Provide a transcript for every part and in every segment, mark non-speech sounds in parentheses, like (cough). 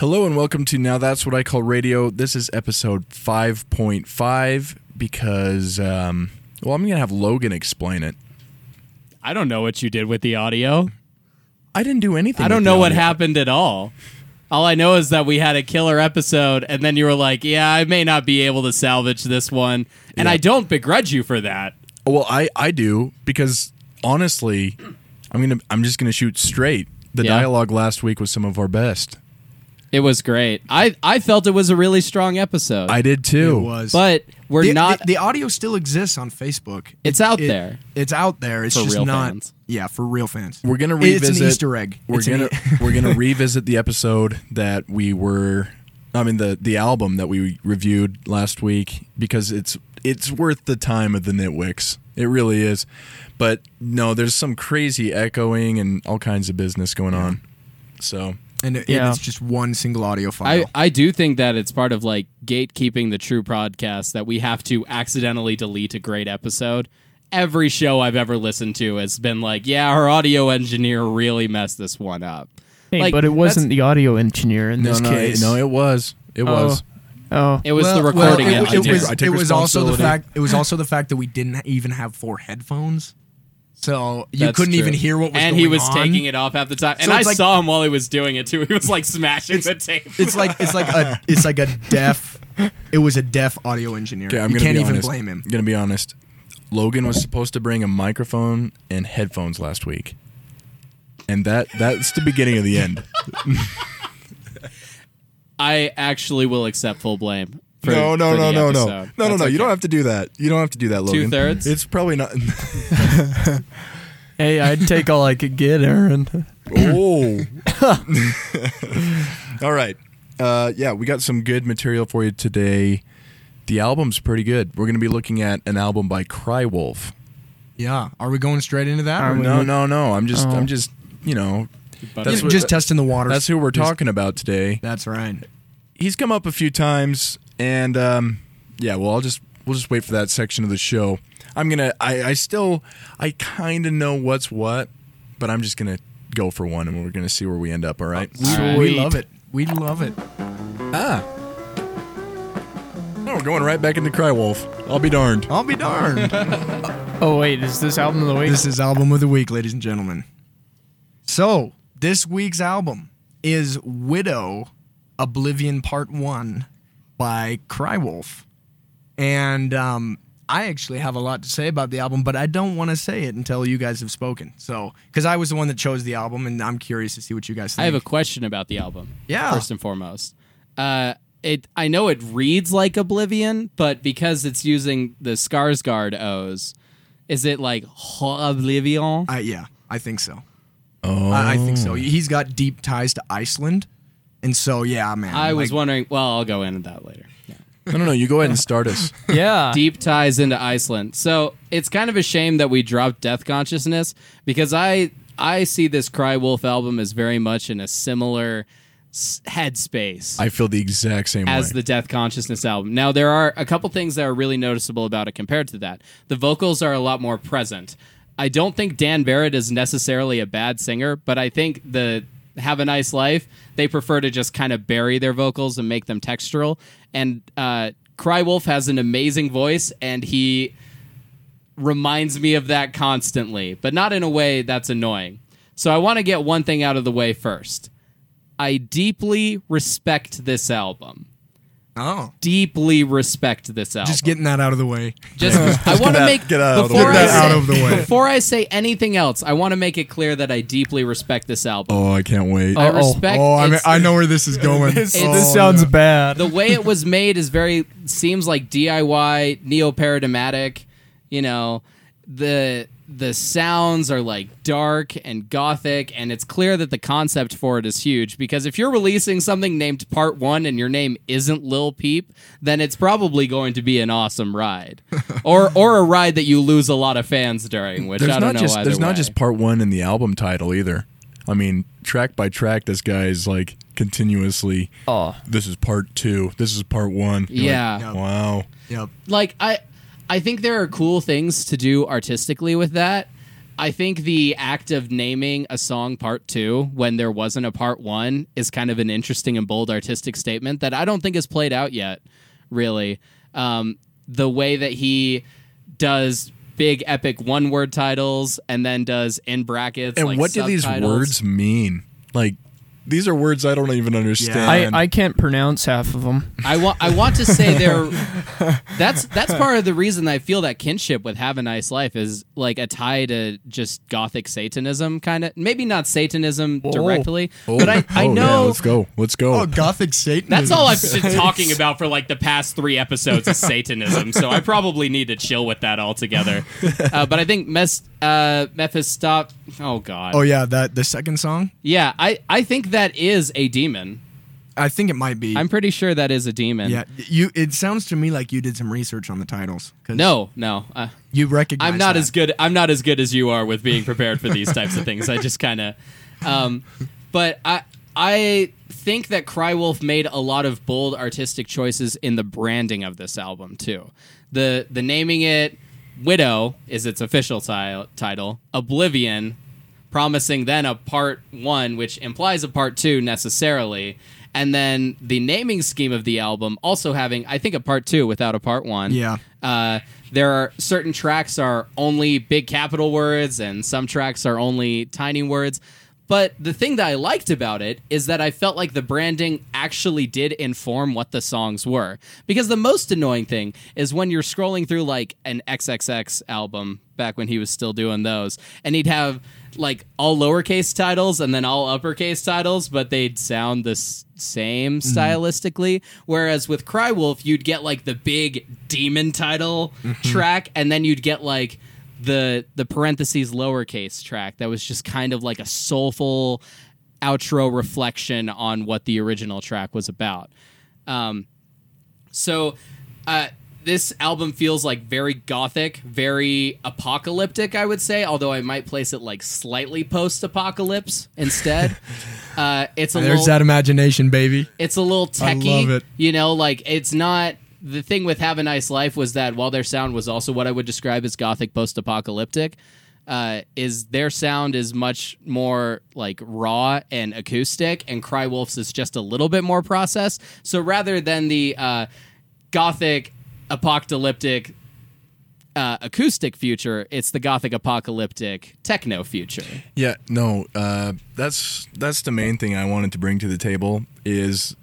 Hello and welcome to Now That's What I Call Radio. This is episode 5.5 because, um, well, I'm going to have Logan explain it. I don't know what you did with the audio. I didn't do anything. I don't know what happened at all. All I know is that we had a killer episode, and then you were like, "Yeah, I may not be able to salvage this one," and Yeah. I don't begrudge you for that. Well, I, I do because honestly, I'm gonna I'm just gonna shoot straight. The Yeah. dialogue last week was some of our best. It was great. I I felt it was a really strong episode. I did too. It was. but we're the, not. The, the audio still exists on Facebook. It's out It- there. It's out there. It's For just real not. fans. Yeah, for real fans. We're gonna It's revisit. an Easter egg. We're It's gonna e- (laughs) we're gonna (laughs) revisit the episode that we were. I mean the the album that we reviewed last week because it's it's worth the time of the nitwicks. It really is. But no, there's some crazy echoing and all kinds of business going on. So and it, Yeah. it's just one single audio file. I I do think that it's part of like gatekeeping the true podcast that we have to accidentally delete a great episode. Every show I've ever listened to has been like, yeah, our audio engineer really messed this one up. Hey, Like, but it wasn't the audio engineer in no, this no, case. no, it was. It Oh. was. Oh, It was Well- the well, recording it, engineer. it was, it was also the fact. It was also the fact that we didn't even have four headphones, so you That's couldn't true. even hear what was and going on. And he was on. taking it off half the time. And So I like- saw him while he was doing it too. (laughs) He was like smashing the tape. It's like it's like a it's like a deaf. It was a deaf audio engineer. Okay, I'm you can't even honest. blame him. I'm gonna be honest. Logan was supposed to bring a microphone and headphones last week, and that that's the beginning of the end. (laughs) I actually will accept full blame. For, no, no, for no, the no, no, episode. no, no, That's no. You don't have to do that. You don't have to do that, Logan. Two-thirds? It's probably not. (laughs) hey, I'd take all I could get, Aaron. oh. (laughs) All right. Uh, yeah, we got some good material for you today. The album's pretty good. We're going to be looking at an album by Crywolf. Yeah, are we going straight into that? Are or? No, no, no. I'm just, Oh. I'm just, you know, That's just, what- just testing the waters. that's who we're Just- talking about today. That's right. he's come up a few times, and um, yeah, well, I'll just we'll just wait for that section of the show. I'm gonna, I, I still, I kind of know what's what, but I'm just gonna go for one, and we're gonna see where we end up. All right? We, All right. we love it. We love it. Ah. No, we're going right back into Crywolf. I'll be darned. I'll be darned. (laughs) Oh wait, is this album of the week? this is album of the week, ladies and gentlemen. So this week's album is "Widow Oblivion Part One" by Crywolf, and um, I actually have a lot to say about the album, but I don't want to say it until you guys have spoken. So, because I was the one that chose the album, and I'm curious to see what you guys think. I have a question about the album. Yeah. First and foremost, uh, it I know it reads like Oblivion, but because it's using the Skarsgård O's, is it like Oblivion? I, yeah, I think so. Oh, I, I think so. He's got deep ties to Iceland, and so yeah, man. I was like- wondering. Well, I'll go into that later. Yeah. no, no, no. You go ahead and start us. (laughs) yeah. deep ties into Iceland. So it's kind of a shame that we dropped Death Consciousness because I I see this Crywolf album as very much in a similar headspace I feel the exact same as way. the Death Consciousness album. Now there are a couple things that are really noticeable about it compared to that. The vocals are a lot more present. I don't think Dan Barrett is necessarily a bad singer, but I think the Have a Nice Life, they prefer to just kind of bury their vocals and make them textural. And uh, Crywolf has an amazing voice, and he reminds me of that constantly, but not in a way that's annoying. So I want to get one thing out of the way first. I deeply respect this album. Oh, Deeply respect this album. just getting that out of the way. Just I want to make get out of the before way. I say, out of the way. Before I say anything else, I want to make it clear that I deeply respect this album. oh, I can't wait. I Uh-oh. respect. Oh, I, mean, I know where this is going. (laughs) This, Oh, this sounds bad. the way it was made is very seems like DIY neo paradigmatic. You know, the the sounds are like dark and gothic, and it's clear that the concept for it is huge. Because if you're releasing something named Part One and your name isn't Lil Peep, then it's probably going to be an awesome ride, (laughs) or or a ride that you lose a lot of fans during. Which there's I don't not know. just either there's not just part one in the album title either. I mean, track by track, this guy is like continuously. oh, This is part two. This is part one. You're Yeah. like, wow. Yep. like I I think there are cool things to do artistically with that. I think the act of naming a song part two when there wasn't a part one is kind of an interesting and bold artistic statement that I don't think is played out yet, really. Um, the way that he does big epic one word titles and then does in brackets. And like, what do these words mean? Like, these are words I don't even understand. I, I can't pronounce half of them. I want I want to say they're (laughs) that's that's part of the reason I feel that kinship with Have a Nice Life is like a tie to just gothic Satanism kind of maybe not Satanism directly, Oh, but I, I oh, yeah, know let's go. Let's go. Oh, Gothic Satan. that's all I've been (laughs) talking about for like the past three episodes is Satanism, so I probably need to chill with that altogether. (laughs) Uh, but I think Mes- uh, Mephistop. Oh God. Oh yeah, that the second song. Yeah, I I think that is a demon. I think it might be. I'm pretty sure that is a demon. yeah, you. It sounds to me like you did some research on the titles. No, no. Uh, you recognize. I'm not that. as good. I'm not as good as you are with being prepared for these types of things. I just kind of, um, but I I think that Crywolf made a lot of bold artistic choices in the branding of this album too. The the naming it Widow is its official ti- title. Oblivion, promising then a part one, which implies a part two necessarily. And then the naming scheme of the album also having, I think, a part two without a part one. Yeah. Uh, there are certain tracks are only big capital words, and some tracks are only tiny words. But the thing that I liked about it is that I felt like the branding actually did inform what the songs were. Because the most annoying thing is when you're scrolling through like an XXX album back when he was still doing those, and he'd have like all lowercase titles and then all uppercase titles, but they'd sound the s- same mm-hmm. stylistically. Whereas with Crywolf, you'd get like the big demon title mm-hmm. track, and then you'd get like the the parentheses lowercase track that was just kind of like a soulful outro reflection on what the original track was about. Um, so uh, this album feels like very gothic, very apocalyptic. I would say, although I might place it like slightly post-apocalypse instead. (laughs) uh, it's a There's little, that imagination, baby. it's a little I techie. love it. You know, like it's not the thing with Have a Nice Life was that while their sound was also what I would describe as gothic post-apocalyptic, uh, is their sound is much more like raw and acoustic, and Crywolf's is just a little bit more processed. So rather than the uh, gothic apocalyptic uh, acoustic future, it's the gothic apocalyptic techno future. Yeah, no, uh, that's that's the main thing I wanted to bring to the table is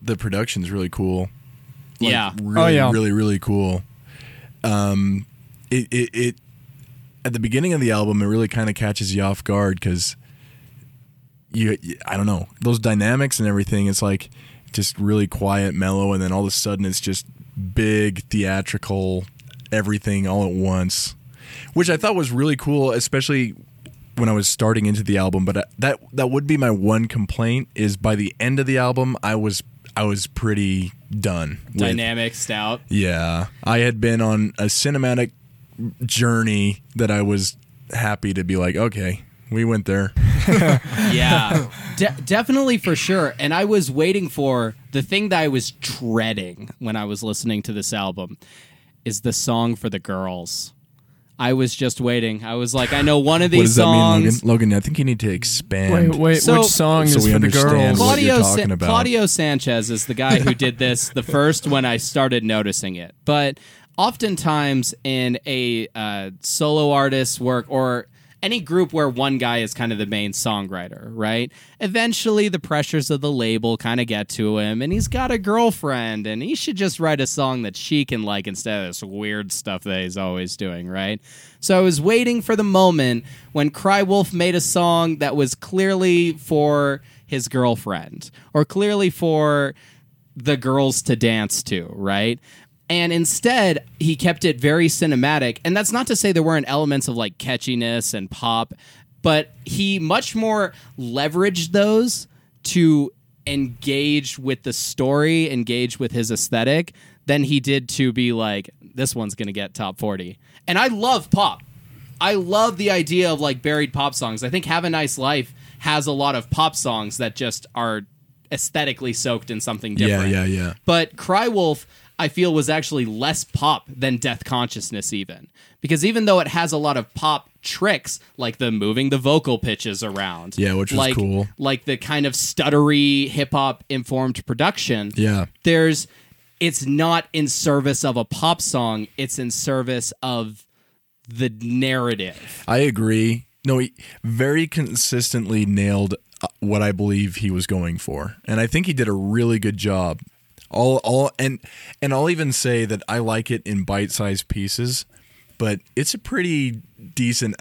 the production's really cool. Like, Yeah. really, Oh, yeah. really, really cool. Um, it, it it at the beginning of the album, it really kind of catches you off guard because you, I don't know, those dynamics and everything. It's like just really quiet, mellow, and then all of a sudden it's just big theatrical, everything all at once, which I thought was really cool, especially when I was starting into the album. But uh, that that would be my one complaint is by the end of the album, I was I was pretty done. with- Dynamic, stout. yeah, I had been on a cinematic journey that I was happy to be like, okay, we went there. (laughs) yeah De- definitely for sure and i was waiting for the thing that i was dreading when i was listening to this album is the song for the girls i was just waiting i was like i know one of what these does that mean, songs Logan? Logan, I think you need to expand. Wait, wait, So- which song So is we for the understand girls? what you're Claudio, talking about. Claudio Sanchez is the guy who did this the (laughs) first when I started noticing it. But oftentimes in a uh, solo artist's work or any group where one guy is kind of the main songwriter, right? Eventually, the pressures of the label kind of get to him, and he's got a girlfriend, and he should just write a song that she can like instead of this weird stuff that he's always doing, right? So I was waiting for the moment when Crywolf made a song that was clearly for his girlfriend or clearly for the girls to dance to, right? And instead, he kept it very cinematic. And that's not to say there weren't elements of like catchiness and pop, but he much more leveraged those to engage with the story, engage with his aesthetic, than he did to be like, this one's going to get top 40. And I love pop. I love the idea of like buried pop songs. I think Have a Nice Life has a lot of pop songs that just are aesthetically soaked in something different. yeah, yeah. Yeah. But Crywolf, I feel was actually less pop than Death Consciousness, even. Because even though it has a lot of pop tricks, like the moving the vocal pitches around. Yeah, which was like, cool. Like the kind of stuttery hip hop informed production. Yeah. There's it's not in service of a pop song, it's in service of the narrative. I agree. No, he very consistently nailed uh, what I believe he was going for, and I think he did a really good job. All, all, and and I'll even say that I like it in bite-sized pieces, but it's a pretty decent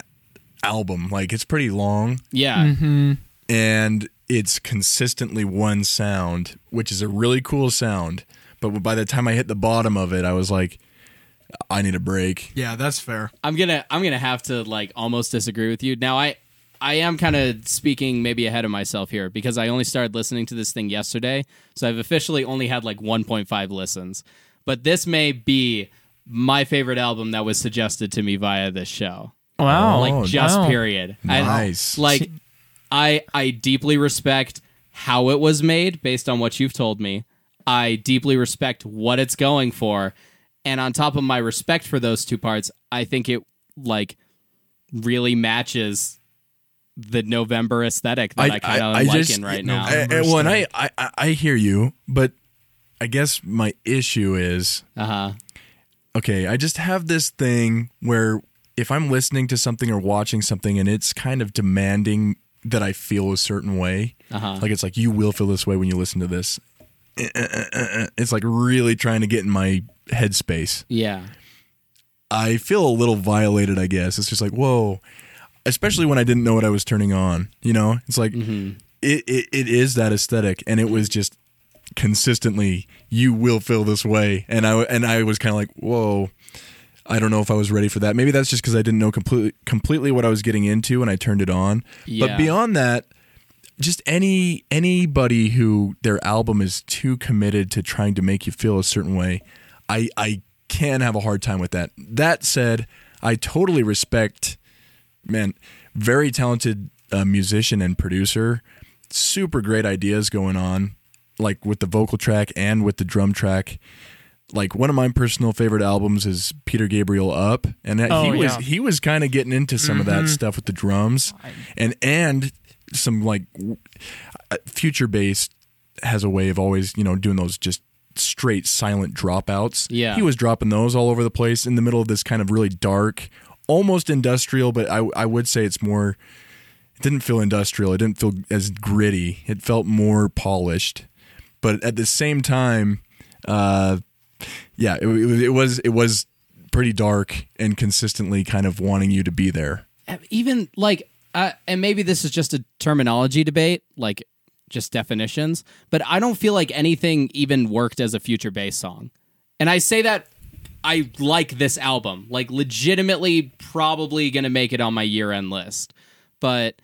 album. Like it's pretty long, Yeah. Mm-hmm. and it's consistently one sound, which is a really cool sound. But by the time I hit the bottom of it, I was like, I need a break. Yeah, that's fair. I'm gonna I'm gonna have to like almost disagree with you. Now I I am kind of speaking maybe ahead of myself here because I only started listening to this thing yesterday, so I've officially only had like 1.5 listens. But this may be my favorite album that was suggested to me via this show. Wow. Like oh, just wow. period. And, Nice. like I I deeply respect how it was made based on what you've told me. I deeply respect what it's going for. And on top of my respect for those two parts, I think it like really matches the November aesthetic that I, kind of am in right now. I, I, well, and I, I, I- I hear you, but I guess my issue is Uh huh. okay. I just have this thing where if I'm listening to something or watching something and it's kind of demanding that I feel a certain way, Uh-huh. like it's like you will feel this way when you listen to this. Eh, eh, eh, eh, eh. It's like really trying to get in my headspace. Yeah. I feel a little violated, I guess. It's just like, whoa. Especially when I didn't know what I was turning on. You know? It's like mm-hmm. it, it it is that aesthetic and it was just consistently you will feel this way. And I and I was kind of like, whoa. I don't know if I was ready for that. Maybe that's just because I didn't know completely completely what I was getting into and I turned it on. Yeah. But beyond that, just any anybody who their album is too committed to trying to make you feel a certain way, I I can have a hard time with that. That said, I totally respect man, very talented uh, musician and producer, super great ideas going on, like with the vocal track and with the drum track. Like one of my personal favorite albums is Peter Gabriel Up, and that Oh, he was yeah. he was kind of getting into some of that stuff with the drums, and and some like uh, future bass has a way of always you know doing those just straight silent dropouts. Yeah. he was dropping those all over the place in the middle of this kind of really dark, almost industrial, but I I would say it's more. It didn't feel industrial. It didn't feel as gritty. It felt more polished, but at the same time, uh, yeah, it, it was it was pretty dark and consistently kind of wanting you to be there. even like uh, and maybe this is just a terminology debate like just definitions but i don't feel like anything even worked as a future bass song and i say that i like this album. Like legitimately probably gonna make it on my year-end list. But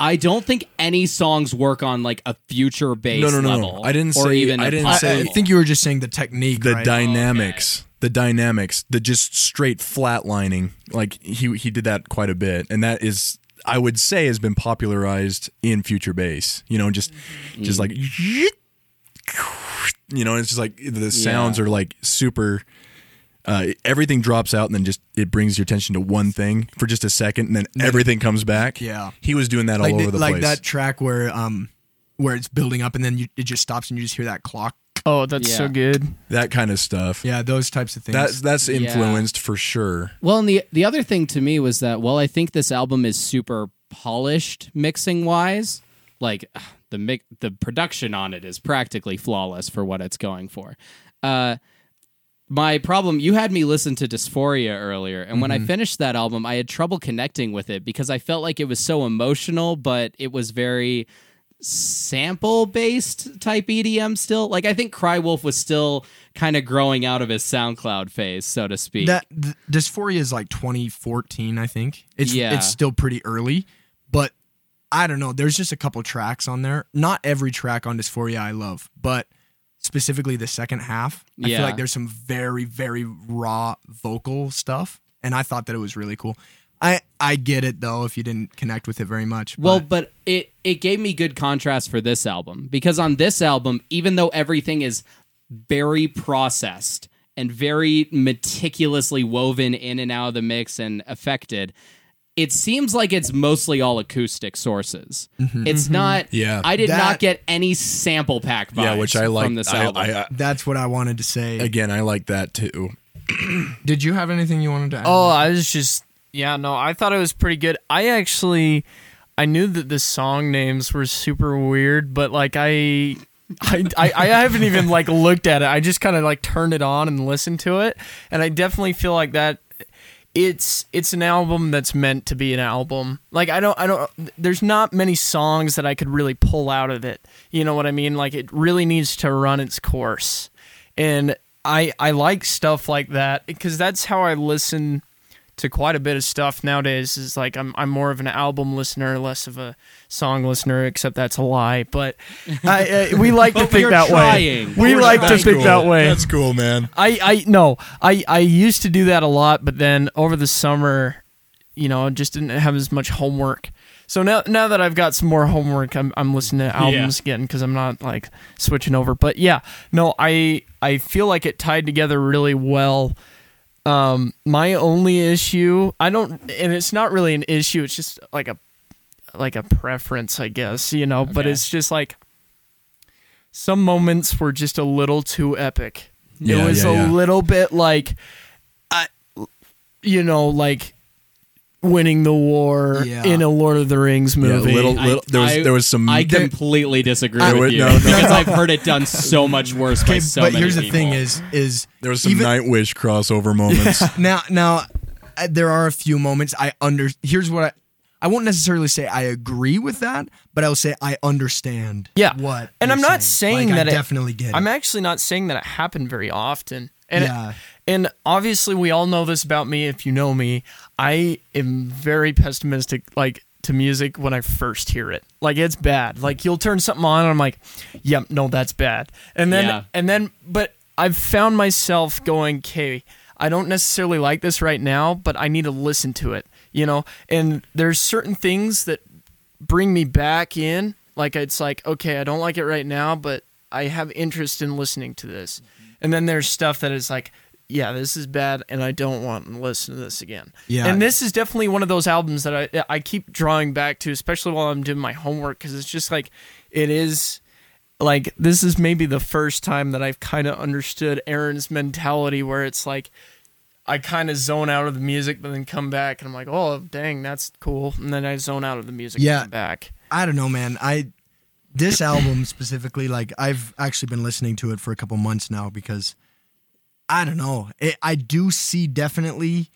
i don't think any songs work on like a future bass No, no, no, no. level I didn't or say- even I a didn't say- I, I think you were just saying the technique. the right? dynamics. Oh, the dynamics. The just straight flatlining. Like he he did that quite a bit. And that is i would say has been popularized in future bass. You know just mm-hmm. just like you know it's just like the sounds Yeah. are like super uh, everything drops out and then just it brings your attention to one thing for just a second and then everything comes back Yeah. he was doing that like all the- over the place. like place that track where um where it's building up and then you, it just stops and you just hear that clock. Oh, that's so good. that kind of stuff Yeah, those types of things. that's that's Yeah. influenced for sure Well, and the the other thing to me was that well, I think this album is super polished mixing wise. Like the mi- the production on it is practically flawless for what it's going for. Uh, my problem, you had me listen to Dysphoria earlier, and when I mm-hmm. finished that album, I had trouble connecting with it because I felt like it was so emotional, but it was very sample based type EDM still. Like I think Crywolf was still kind of growing out of his SoundCloud phase, so to speak. that th- Dysphoria is like 2014, I think. It's Yeah. it's still pretty early, but I don't know. There's just a couple tracks on there. Not every track on Dysphoria I love, but specifically the second half. I Yeah. feel like there's some very very raw vocal stuff, and I thought that it was really cool. I I get it though if you didn't connect with it very much. Well, but- but it it gave me good contrast for this album because on this album, even though everything is very processed and very meticulously woven in and out of the mix and affected. It seems like it's mostly all acoustic sources. Mm-hmm. It's mm-hmm. not. Yeah. I did That- not get any sample pack vibes yeah, which I like. from this I, album. I, I, That's what I wanted to say. again, I like that too. (clears throat) Did you have anything you wanted to add? Oh, I was just yeah, no, I thought it was pretty good. I actually I knew that the song names were super weird, but like I I, I, I haven't even like looked at it. I just kind of like turned it on and listened to it, and I definitely feel like that. It's it's an album that's meant to be an album. Like I don't I don't. There's not many songs that I could really pull out of it. You know what I mean? Like it really needs to run its course, and I I like stuff like that because that's how I listen to quite a bit of stuff nowadays is like I'm I'm more of an album listener, less of a song listener. Except that's a lie, but (laughs) I, uh, we like to think that trying. way. We We're like to think cool. that way. That's cool, man. I I no I I used to do that a lot, but then over the summer, you know, just didn't have as much homework. So now now that I've got some more homework, I'm I'm listening to albums again because I'm not like switching over. But yeah, no, I I feel like it tied together really well. Um, my only issue, I don't, and it's not really an issue. It's just like a like a preference, I guess, you know. But it's just like some moments were just a little too epic. Yeah, it was yeah, a yeah. little bit like, I, you know, like winning the war Yeah. in a Lord of the Rings Yeah, movie. little, I- little. There was I- there was some. I completely disagree There with was- you no, no, because no. I've heard it done so much worse by so but many here's the people. thing: is is there was some even- Nightwish crossover (laughs) moments. now now uh, there are a few moments I under. Here's what I. I won't necessarily say I agree with that, but I'll say I understand. Yeah. what, And you're I'm not saying Like, that I it- definitely get. I'm it. actually not saying that it happened very often. And Yeah. and obviously we all know this about me if you know me. I am very pessimistic like to music when I first hear it. Like it's bad. Like you'll turn something on and I'm like, "Yep, no, that's bad." And then Yeah. and then but I've found myself going, "Okay, I don't necessarily like this right now, but I need to listen to it." You know? And there's certain things that bring me back in. Like it's like, okay, I don't like it right now, but I have interest in listening to this. And then there's stuff that is like, yeah, this is bad, and I don't want to listen to this again. Yeah. And this is definitely one of those albums that I I keep drawing back to, especially while I'm doing my homework, because it's just like, it is. Like this is maybe the first time that I've kind of understood Aaron's mentality, where it's like, I kind of zone out of the music, but then come back and I'm like, oh dang, that's cool, and then I zone out of the music, Yeah. and come back. I don't know, man. I this album specifically, like I've actually been listening to it for a couple months now because I don't know. It, I do see definitely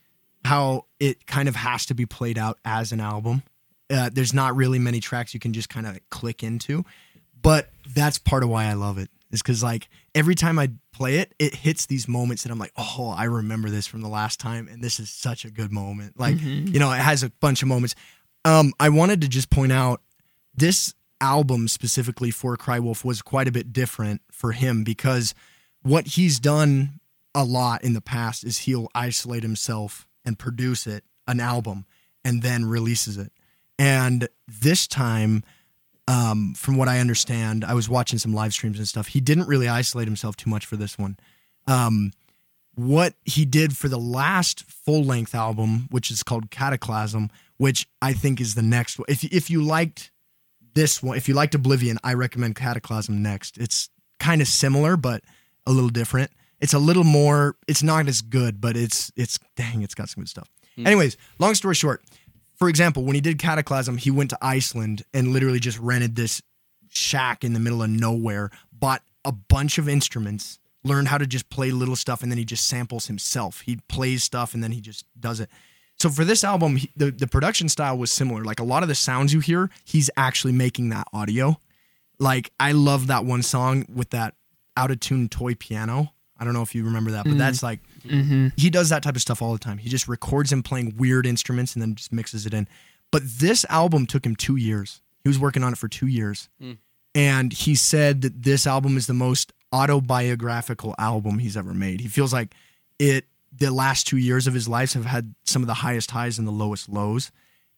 how it kind of has to be played out as an album. Uh, there's not really many tracks you can just kind of click into, but that's part of why I love it. Is because like every time I play it, it hits these moments that I'm like, oh, I remember this from the last time, and this is such a good moment. Like you know, it has a bunch of moments. Um, I wanted to just point out this album specifically for Crywolf was quite a bit different for him because what he's done a lot in the past is he'll isolate himself and produce it, an album, and then releases it. And this time, um, from what I understand, I was watching some live streams and stuff. He didn't really isolate himself too much for this one. Um, what he did for the last full length album, which is called Cataclysm, which I think is the next one. If if you liked this one, if you liked Oblivion, I recommend Cataclysm next. It's kind of similar, but a little different. It's a little more. It's not as good, but it's it's dang, it's got some good stuff. Hmm. Anyways, long story short, for example, when he did Cataclysm, he went to Iceland and literally just rented this shack in the middle of nowhere, bought a bunch of instruments, learned how to just play little stuff, and then he just samples himself. He plays stuff and then he just does it. So for this album, he, the the production style was similar. Like a lot of the sounds you hear, he's actually making that audio. Like I love that one song with that out of tune toy piano. I don't know if you remember that, but mm-hmm. that's like mm-hmm. he does that type of stuff all the time. He just records him playing weird instruments and then just mixes it in. But this album took him two years. He was working on it for two years. Mm. And he said that this album is the most autobiographical album he's ever made. He feels like it the last two years of his life have had some of the highest highs and the lowest lows.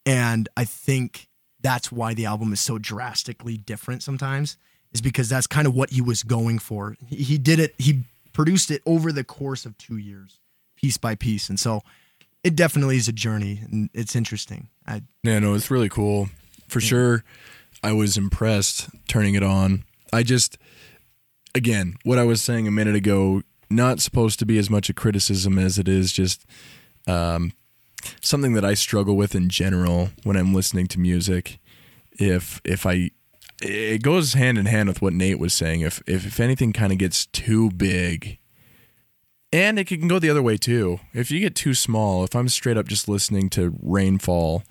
And I think that's why the album is so drastically different sometimes. is because that's kind of what he was going for. He, he did it. He produced it over the course of two years, piece by piece, and so it definitely is a journey, and it's interesting. I, Yeah, no, it's really cool. For sure, I was impressed turning it on. I just, again, what I was saying a minute ago, not supposed to be as much a criticism as it is just um, something that I struggle with in general when I'm listening to music. If if I, it goes hand in hand with what Nate was saying. If if, if anything kind of gets too big, and it can go the other way too. If you get too small, if I'm straight up just listening to rainfall,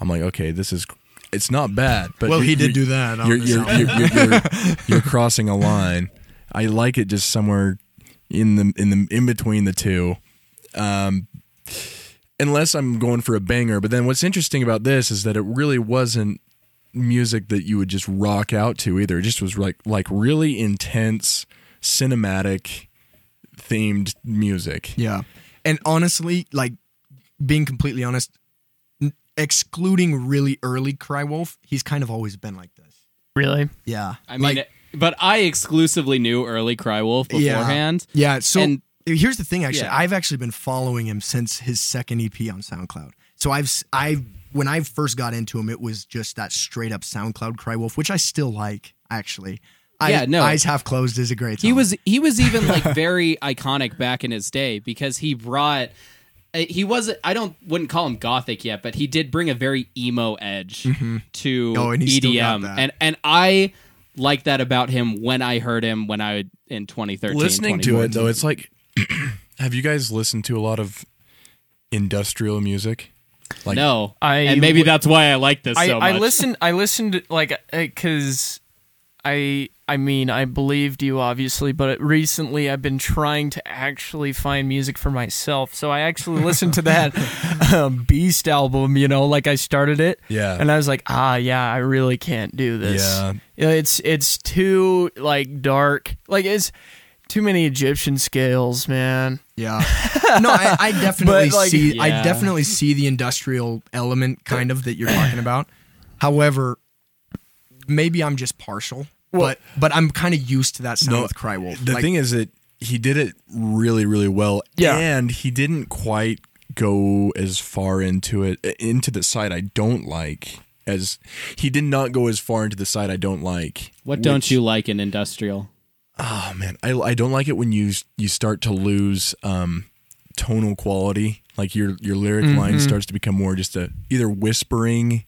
I'm like, okay, this is it's not bad. But Well, he did do that You're you're, you're, you're, you're, you're crossing a line. I like it just somewhere in the in the in between the two. Um, unless I'm going for a banger. But then what's interesting about this is that it really wasn't music that you would just rock out to either. It just was like like really intense cinematic themed music. yeah, and honestly, like being completely honest, excluding really early Crywolf, he's kind of always been like this. Really? Yeah, I mean, but I exclusively knew early Crywolf Yeah. beforehand. Yeah. yeah So And- here's the thing. Actually, Yeah. I've actually been following him since his second EP on SoundCloud. So I've s- I when I first got into him, it was just that straight up SoundCloud Crywolf, which I still like. Actually, I, Yeah, no. Eyes Half Closed is a great. Song. He was he was even like (laughs) very iconic back in his day because he brought uh, he wasn't I don't wouldn't call him gothic yet, but he did bring a very emo edge to Oh, and he's still got EDM. And and I like that about him when I heard him when I in 2013 Listening to it though, it's like (clears throat) have you guys listened to a lot of industrial music? Like no. I and maybe would- that's why I like this I, so much. I listened. I listened like because I I mean I believed you obviously, but recently I've been trying to actually find music for myself. So I actually listened to (laughs) that um, Beast album. You know, like I started it. Yeah. And I was like, ah, yeah, I really can't do this. Yeah. Yeah, It's it's too like dark. Like it's too many Egyptian scales, man. Yeah. (laughs) No, I, I definitely like- see. I definitely see the industrial element kind of that you're (clears throat) talking about. However, maybe I'm just partial. but but I'm kind of used to that sound No, with Crywolf. The Like, thing is that he did it really, really well. Yeah. And he didn't quite go as far into it, into the side I don't like, as he did not go as far into the side I don't like. what don't you like in industrial? Oh man, I, I don't like it when you you start to lose um, tonal quality. Like your your lyric Mm-hmm. line starts to become more just a either whispering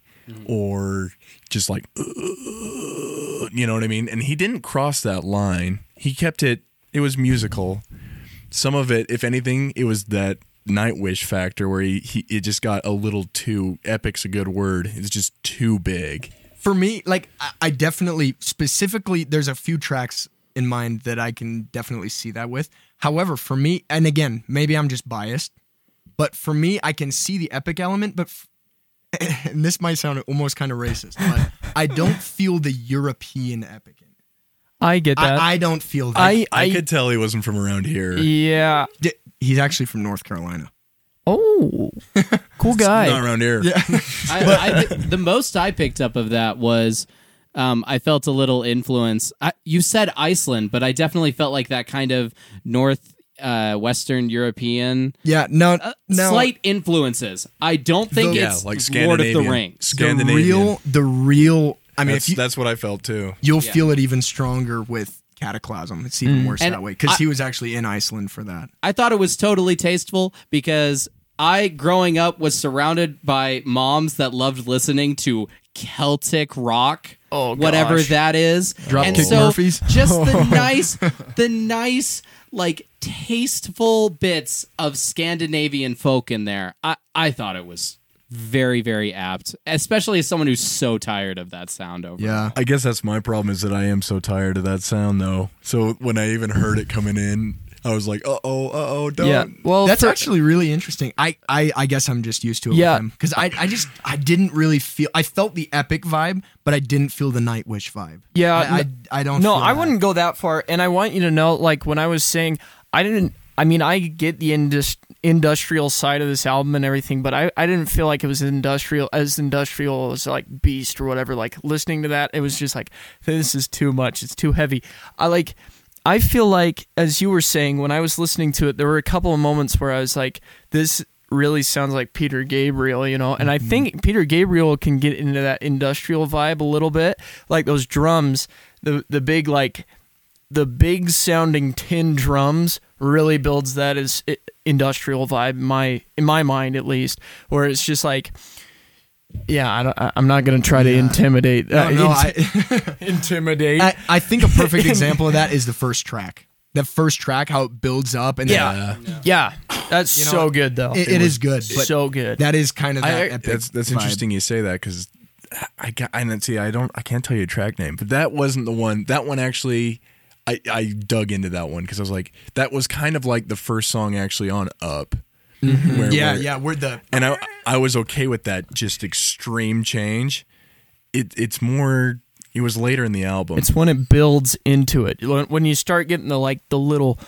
or just like you know what I mean. And he didn't cross that line. He kept it. It was musical. Some of it, if anything, it was that Nightwish factor where he, he it just got a little too epic's a good word. It's just too big. for me, like I, I definitely specifically there's a few tracks in mind that I can definitely see that with. However, for me, and again, maybe I'm just biased, but for me, I can see the epic element, but f- (laughs) and this might sound almost kind of racist, but I don't feel the European epic in it. I get that. I, I don't feel that. I, I, I, could tell he wasn't from around here. yeah. D- He's actually from North Carolina. Oh, (laughs) cool guy. Not around here. (laughs) I, I the most I picked up of that was um, I felt a little influence. I, you said Iceland, but I definitely felt like that kind of north uh, Western European Yeah, no, uh, no. slight influences. I don't think The- Yeah, it's like Lord of the Scandinavian. Rings. the real, the real. I mean, that's, you, that's what I felt too. you'll Yeah. feel it even stronger with Cataclysm. It's even worse And that way because he was actually in Iceland for that. I thought it was totally tasteful because I, growing up, was surrounded by moms that loved listening to Celtic rock, Oh, whatever gosh. that is. and Dropkick so Murphys? (laughs) just the (laughs) nice, the nice, like tasteful bits of Scandinavian folk in there. I, I thought it was very, very apt, especially as someone who's so tired of that sound over. Yeah. I guess that's my problem is that I am so tired of that sound though. So when I even heard it coming in, I was like, uh oh, uh oh, don't. Yeah. Well, That's for- actually really interesting. I, I, I guess I'm just used to it Yeah. because I, I just I didn't really feel I felt the epic vibe, but I didn't feel the Nightwish vibe. Yeah, I, I don't. No, feel I that. wouldn't go that far. And I want you to know, like when I was saying, I didn't. I mean, I get the indus- industrial side of this album and everything, but I, I didn't feel like it was industrial as industrial as like Beast or whatever. Like listening to that, it was just like this is too much. It's too heavy. I like. I feel like, as you were saying, when I was listening to it, there were a couple of moments where I was like, this really sounds like Peter Gabriel, you know? And I mm-hmm. think Peter Gabriel can get into that industrial vibe a little bit. Like those drums, the the big like the big sounding tin drums really builds that as industrial vibe in my in my mind at least where it's just like yeah I don't, I- i'm not gonna try to Yeah. intimidate uh, no, int- I, (laughs) (laughs) intimidate I, I think a perfect (laughs) example of that is the first track. The first track, how it builds up, and yeah yeah that's You know, so good though it, it is good. But so good that is kind of that I, epic. that's that's vibe. interesting you say that because I got I didn't see I don't I can't tell you a track name, but that wasn't the one. That one actually. I, I dug into that one because I was like, that was kind of like the first song actually on Up. Where- Mm-hmm. Yeah, where- yeah. We're the and I I was okay with that just extreme change. It it's more. It was later in the album. It's when it builds into it. When when you start getting the like the little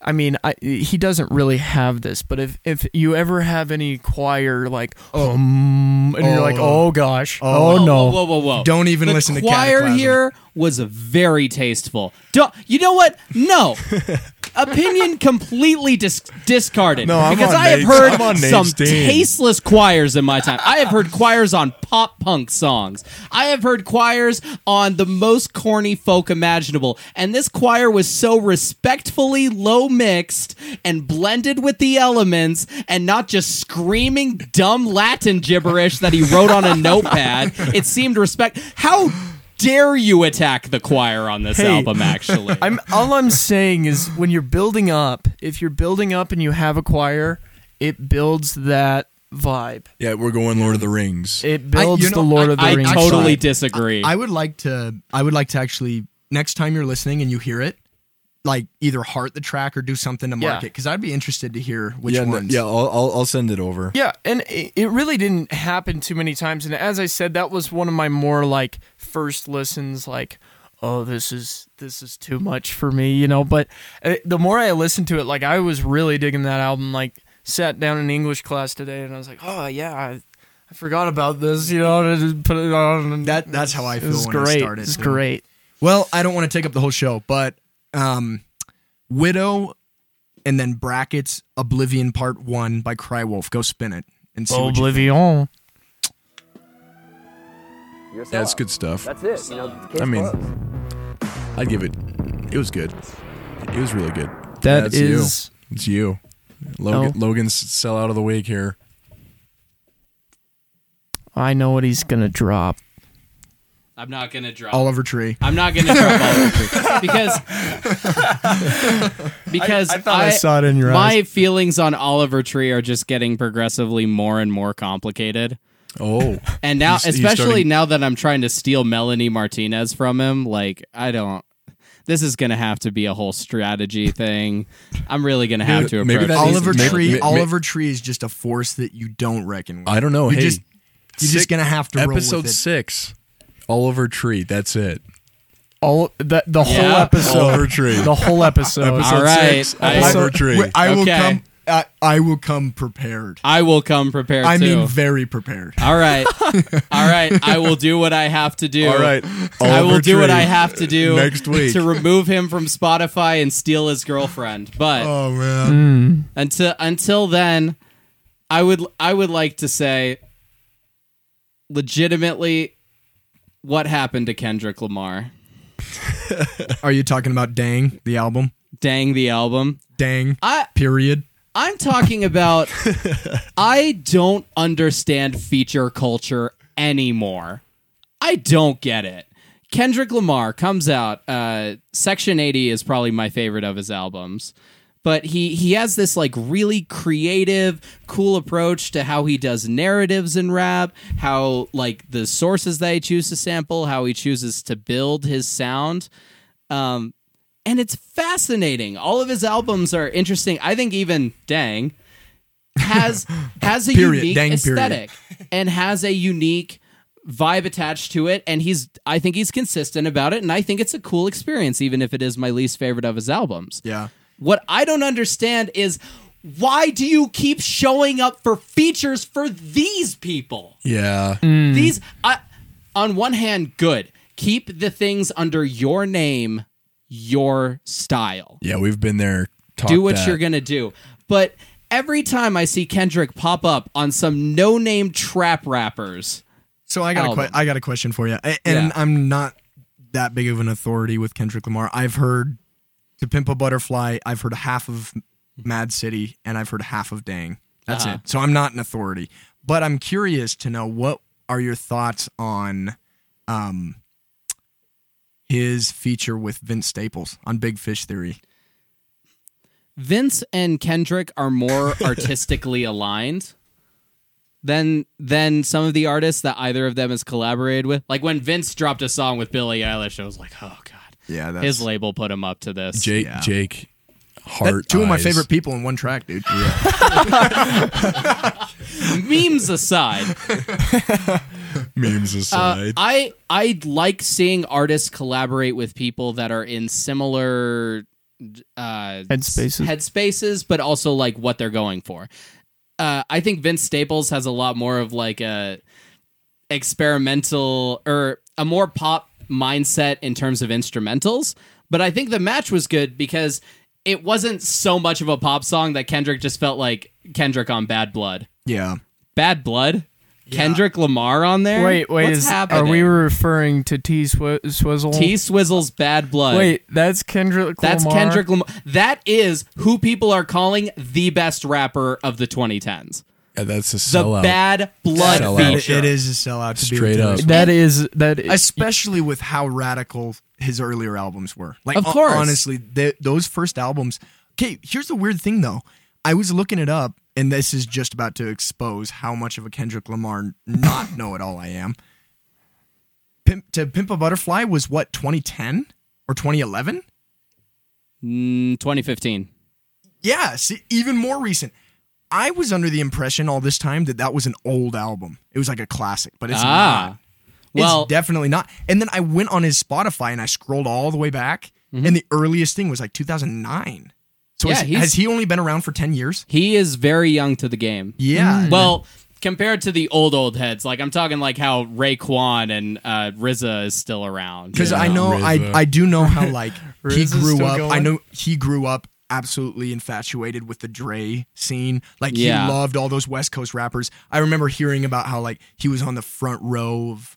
I mean, I, he doesn't really have this, but if if you ever have any choir like um, and you're like, Oh. oh gosh, Oh. oh, no, Whoa, whoa, whoa, whoa. Don't even the listen to choir Cataclysm. here was very tasteful. Don't, you know what? No. (laughs) Opinion completely dis- discarded. No, I'm because on I have Nate's- heard I'm on Nate's some team. tasteless choirs in my time. I have heard choirs on pop punk songs. I have heard choirs on the most corny folk imaginable. And this choir was so respectfully low mixed and blended with the elements and not just screaming dumb Latin gibberish that he wrote on a notepad. It seemed respect. How dare you attack the choir on this Hey. album, actually? (laughs) I'm all I'm saying is when you're building up, if you're building up and you have a choir, it builds that vibe. yeah, we're going Lord of the Rings. It builds you know, the Lord I- of the I Rings. totally vibe. disagree. I would like to. I would like to actually next time you're listening and you hear it, like either heart the track or do something to mark Yeah. it because I'd be interested to hear which yeah, no- ones. yeah. I'll, I'll I'll send it over. Yeah, and it, it really didn't happen too many times. And as I said, that was one of my more like first listens. Like, oh, this is this is too much for me, you know. But uh, the more I listened to it, like I was really digging that album. Like, sat down in English class today, and I was like, oh yeah, I, I forgot about this, you know. and I put it on. And That- that's how I feel was when I great. it, It's great. Well, I don't want to take up the whole show, but um, Widow, and then brackets Oblivion Part One by Crywolf. Go spin it and see. Oblivion. You're a That's good stuff. That's it. You know, case I mean, closed. I'd give it. It was good. It was really good. That That's you. It's you. Logan, No. Logan's sell out of the week here. I know what he's gonna drop. I'm not gonna drop. Oliver Tree. I'm not gonna drop Oliver Tree (laughs) because because I thought I saw it in your my eyes. feelings on Oliver Tree are just getting progressively more and more complicated. Oh, And now, He's- he's especially starting- now that I'm trying to steal Melanie Martinez from him, like I don't. This is gonna have to be a whole strategy thing. I'm really gonna have to Maybe approach that this. needs- Oliver maybe- Tree. may- may- Oliver Tree is just a force that you don't reckon with. I don't know. You hey, just- You're just gonna have to roll episode with it. six. Oliver Tree. That's it. All the the whole episode. Oliver Tree. The whole episode. Episode All right. six. I- Oliver So, Tree. wait, I will Okay. come. I, I will come prepared. I will come prepared I too. mean, very prepared. All right, (laughs) all right. I will do what I have to do. All right. I will Oliver do what I have to do next week. to remove him from Spotify and steal his girlfriend. But Oh man. Hmm. until until then, I would I would like to say, legitimately, what happened to Kendrick Lamar? (laughs) Are you talking about Dang the album? Dang the album. Dang. I Period. I'm talking about (laughs) I don't understand feature culture anymore. I don't get it. Kendrick Lamar comes out. Uh, Section 80 is probably my favorite of his albums. But he, he has this like really creative, cool approach to how he does narratives in rap, how like the sources that he chooses to sample, how he chooses to build his sound. Um, and it's fascinating. All of his albums are interesting. I think even Dang has (laughs) has a Period. unique Dang, period. aesthetic and has a unique vibe attached to it and he's I think he's consistent about it and I think it's a cool experience even if it is my least favorite of his albums. Yeah. What I don't understand is why do you keep showing up for features for these people? Yeah. These, I, on one hand, good. Keep the things under your name, your style. Yeah, we've been there. Talk do what that. you're gonna do. But every time I see Kendrick pop up on some no-name trap rappers, So I got a que- I got a question for you, A- and Yeah. I'm not that big of an authority with Kendrick Lamar. I've heard "To Pimp a Butterfly." I've heard half of Mad City, and I've heard half of Dang. That's Uh-huh. it. So I'm not an authority, but I'm curious to know what are your thoughts on um his feature with Vince Staples on Big Fish Theory. Vince and Kendrick are more (laughs) artistically aligned than than some of the artists that either of them has collaborated with. Like when Vince dropped a song with Billie Eilish, I was like, oh god, Yeah, that's his label put him up to this. Jake, Yeah. Jake, that- heart. two of my favorite people in one track, dude. (laughs) Memes aside, (laughs) Memes Uh, aside. I I like seeing artists collaborate with people that are in similar uh, Headspaces. headspaces, but also like what they're going for. Uh, I think Vince Staples has a lot more of like a experimental or a more pop mindset in terms of instrumentals. But I think the match was good because it wasn't so much of a pop song that Kendrick just felt like Kendrick on Bad Blood. Yeah. Bad Blood. Kendrick Lamar on there. Wait, wait. What's Is, happening? are we referring to T Swizzle? T Swizzle's Bad Blood. Wait, that's Kendrick. that's Kendrick Lamar. That is who people are calling the best rapper of the 2010s. Yeah, that's a sellout. The. Bad Blood Sellout. Feature. it is a sellout to Straight be up. That is that. Is, especially with how radical his earlier albums were. Like, Of hon- course. honestly, th- those first albums. Okay, here's the weird thing though. I was looking it up, and this is just about to expose how much of a Kendrick Lamar not know it all I am. Pimp, to Pimp a Butterfly was what 2010 or 2011? Mm, 2015. Yeah, see, even more recent. I was under the impression all this time that that was an old album. It was like a classic, but it's Ah. not. Well, it's definitely not. And then I went on his Spotify and I scrolled all the way back, and the earliest thing was like 2009. So Mm-hmm. Yeah, has, has he only been around for 10 years? he is very young to the game. Yeah. Well, compared to the old old heads, like I'm talking like how Raekwon and uh, RZA is still around. because you I know I RZA. I do know how (laughs) like he grew still up. I know he grew up absolutely infatuated with the Dre scene. Like Yeah. he loved all those West Coast rappers. I remember hearing about how like he was on the front row of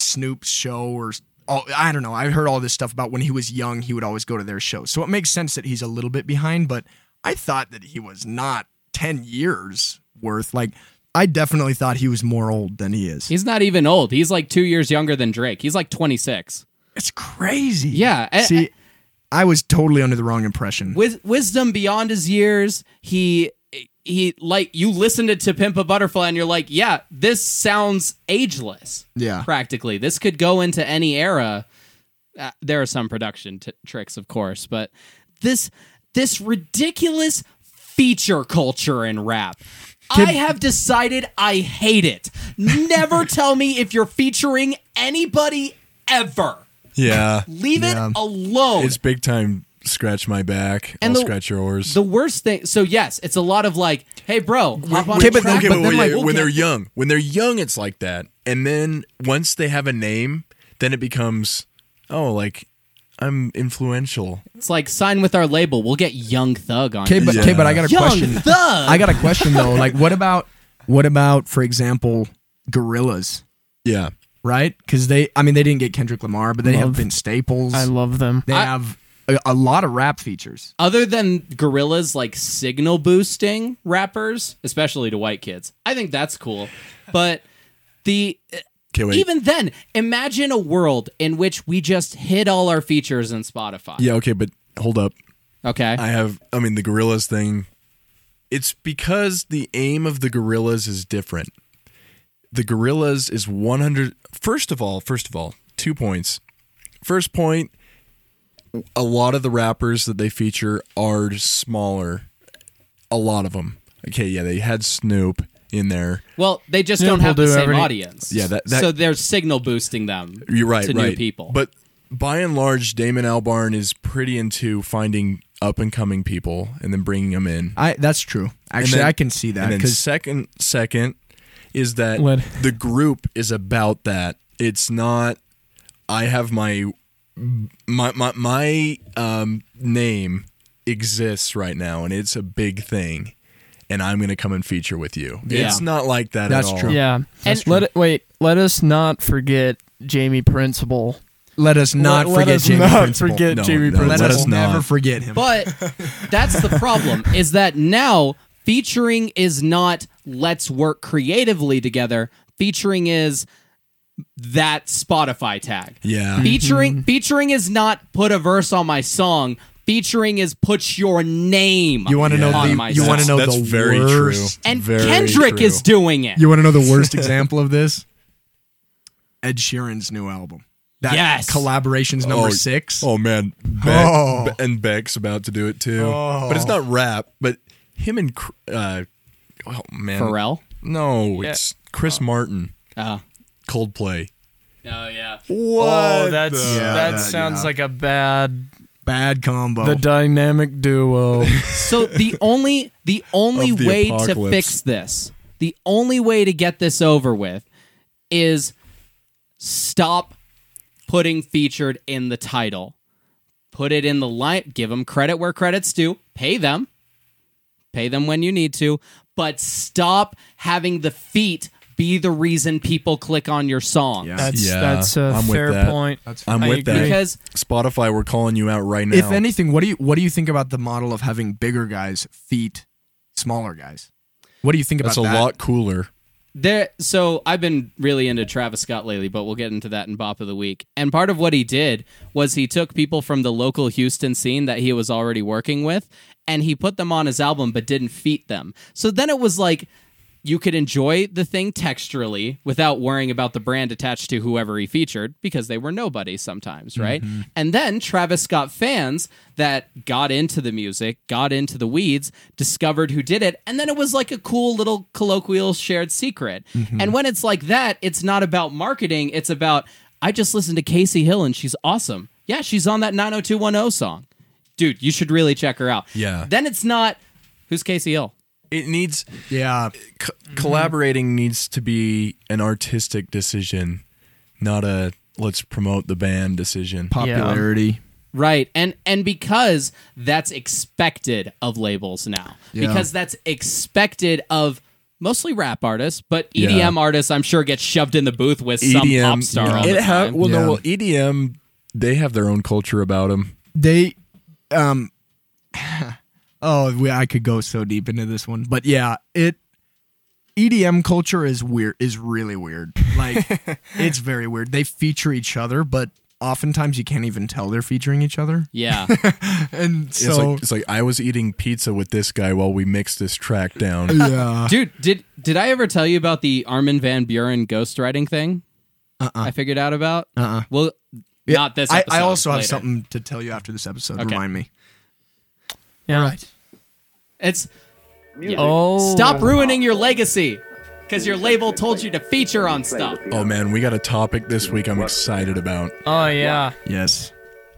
Snoop's show or all, I don't know. I heard all this stuff about when he was young, he would always go to their shows. So it makes sense that he's a little bit behind, but I thought that he was not 10 years worth. Like I definitely thought he was more old than he is. He's not even old. He's like two years younger than Drake. He's like 26. It's crazy. Yeah, I- See, eh. I was totally under the wrong impression. With wisdom beyond his years, he he like you listened to, to Pimp a Butterfly and you're like, yeah, this sounds ageless. Yeah. practically. This could go into any era. Uh, there are some production t- tricks, of course, but this this ridiculous feature culture in rap. I have decided I hate it. Never (laughs) tell me if you're featuring anybody ever. yeah. Leave Yeah. it alone. It's big time. Scratch my back. And I'll the- scratch yours. the worst thing. So yes, it's a lot of like, hey, bro, hop on Okay, but okay, but but, then, when, like, when they're young, when they're young, it's like that, and then once they have a name, then it becomes, oh, like I'm influential. It's like sign with our label. We'll get Young Thug on. Okay, it. but Yeah. okay, but I got a Young question. Thug. I got a question though. Like, what about what about, for example, Gorillaz? Yeah, Right? Because they, I mean, they didn't get Kendrick Lamar, but they have been Staples. I love them. they I- have a, a lot of rap features. other than Gorillaz like signal boosting rappers, especially to white kids. I think that's cool. But the even then, imagine a world in which we just hid all our features in Spotify. yeah, okay, but hold up. Okay. I have. I mean, the Gorillaz thing. It's because the aim of the Gorillaz is different. The Gorillaz is 100. First of all, first of all, two points. First point, a lot of the rappers that they feature are smaller. A lot of them. Okay, yeah, they had Snoop in there. well, they just Snoop don't have will the do same everything. audience. Yeah, that- that- so they're signal boosting them. You're right, to right. new people. But by and large, Damon Albarn is pretty into finding up and coming people and then bringing them in. I that's true. Actually, then- I can see that and then because second, second is that Let- the group is about that. It's not. I have my my my my um, name exists right now, and it's a big thing, and I'm going to come and feature with you. Yeah. It's not like that That's at all. true. Yeah. And- let it wait. Let us not forget Jamie Principle. let us not Let- let forget us Jamie not Principle. forget No, Jamie no, Let, Principle. let us us never forget him. But that's the problem is that now featuring is not let's work creatively together. Featuring is that Spotify tag. Yeah. Mm-hmm. Featuring featuring is not put a verse on my song. Featuring is put your name. you want to know on the my you want to know That's the very worst. true. and Very Kendrick true. is doing it. You want to know the (laughs) worst example of this? Ed Sheeran's new album. That Yes. collaboration's number Oh, six. Oh man, Beck, Oh. And Beck's about to do it too. Oh. But it's oh. not rap. But him and Cr- uh, oh man, Pharrell. No, it's Chris uh-huh. Martin, Oh. Coldplay. Oh yeah. What? Oh, that's Yeah, that that- sounds yeah. like a bad Bad combo. the dynamic duo. (laughs) So the only the only Of the way to apocalypse. fix this, the only way to get this over with is stop putting featured in the title. Put it in the line, give them credit where credit's due, pay them. Pay them when you need to, but stop having the feet be the reason people click on your song. Yeah. That's Yeah, that's a I'm fair that. point. I'm I with agree. that. Because Spotify, we're calling you out right now. if anything, what do you what do you think about the model of having bigger guys feet smaller guys? What do you think that's a about that? lot cooler. There, so I've been really into Travis Scott lately, but we'll get into that in Bop of the Week. And part of what he did was he took people from the local Houston scene that he was already working with, and he put them on his album, but didn't feat them. So then it was like you could enjoy the thing texturally without worrying about the brand attached to whoever he featured because they were nobodies sometimes, mm-hmm. right? And then Travis Scott fans that got into the music, got into the weeds, discovered who did it, and then it was like a cool little colloquial shared secret. Mm-hmm. And when it's like that, it's not about marketing, it's about I just listened to Kacy Hill and she's awesome. Yeah, she's on that 90210 song. Dude, you should really check her out. Yeah. Then it's not who's Kacy Hill? It needs Yeah, co- collaborating needs to be an artistic decision, not a let's promote the band decision. popularity. Right. And and because that's expected of labels now. Yeah. Because that's expected of mostly rap artists, but EDM Yeah. artists I'm sure get shoved in the booth with some pop star all it ha- well, Yeah. no, well, EDM they have their own culture about them. They, um, oh, we, I could go so deep into this one, but yeah, it EDM culture is weird. Is really weird. Like (laughs) it's very weird. They feature each other, but oftentimes you can't even tell they're featuring each other. yeah. (laughs) And It's so, like it's like I was eating pizza with this guy while we mixed this track down. (laughs) yeah, Dude, did did I ever tell you about the Armin van Buuren ghostwriting thing? uh-uh. I figured out about? Uh-uh. Well, Yeah, not this I, episode. I also have something to tell you after this episode. Okay. Remind me. Yeah. It's Music. Oh, stop ruining your legacy because your label told you to feature on stuff. Oh man, we got a topic this week I'm excited about. Oh yeah. Yes.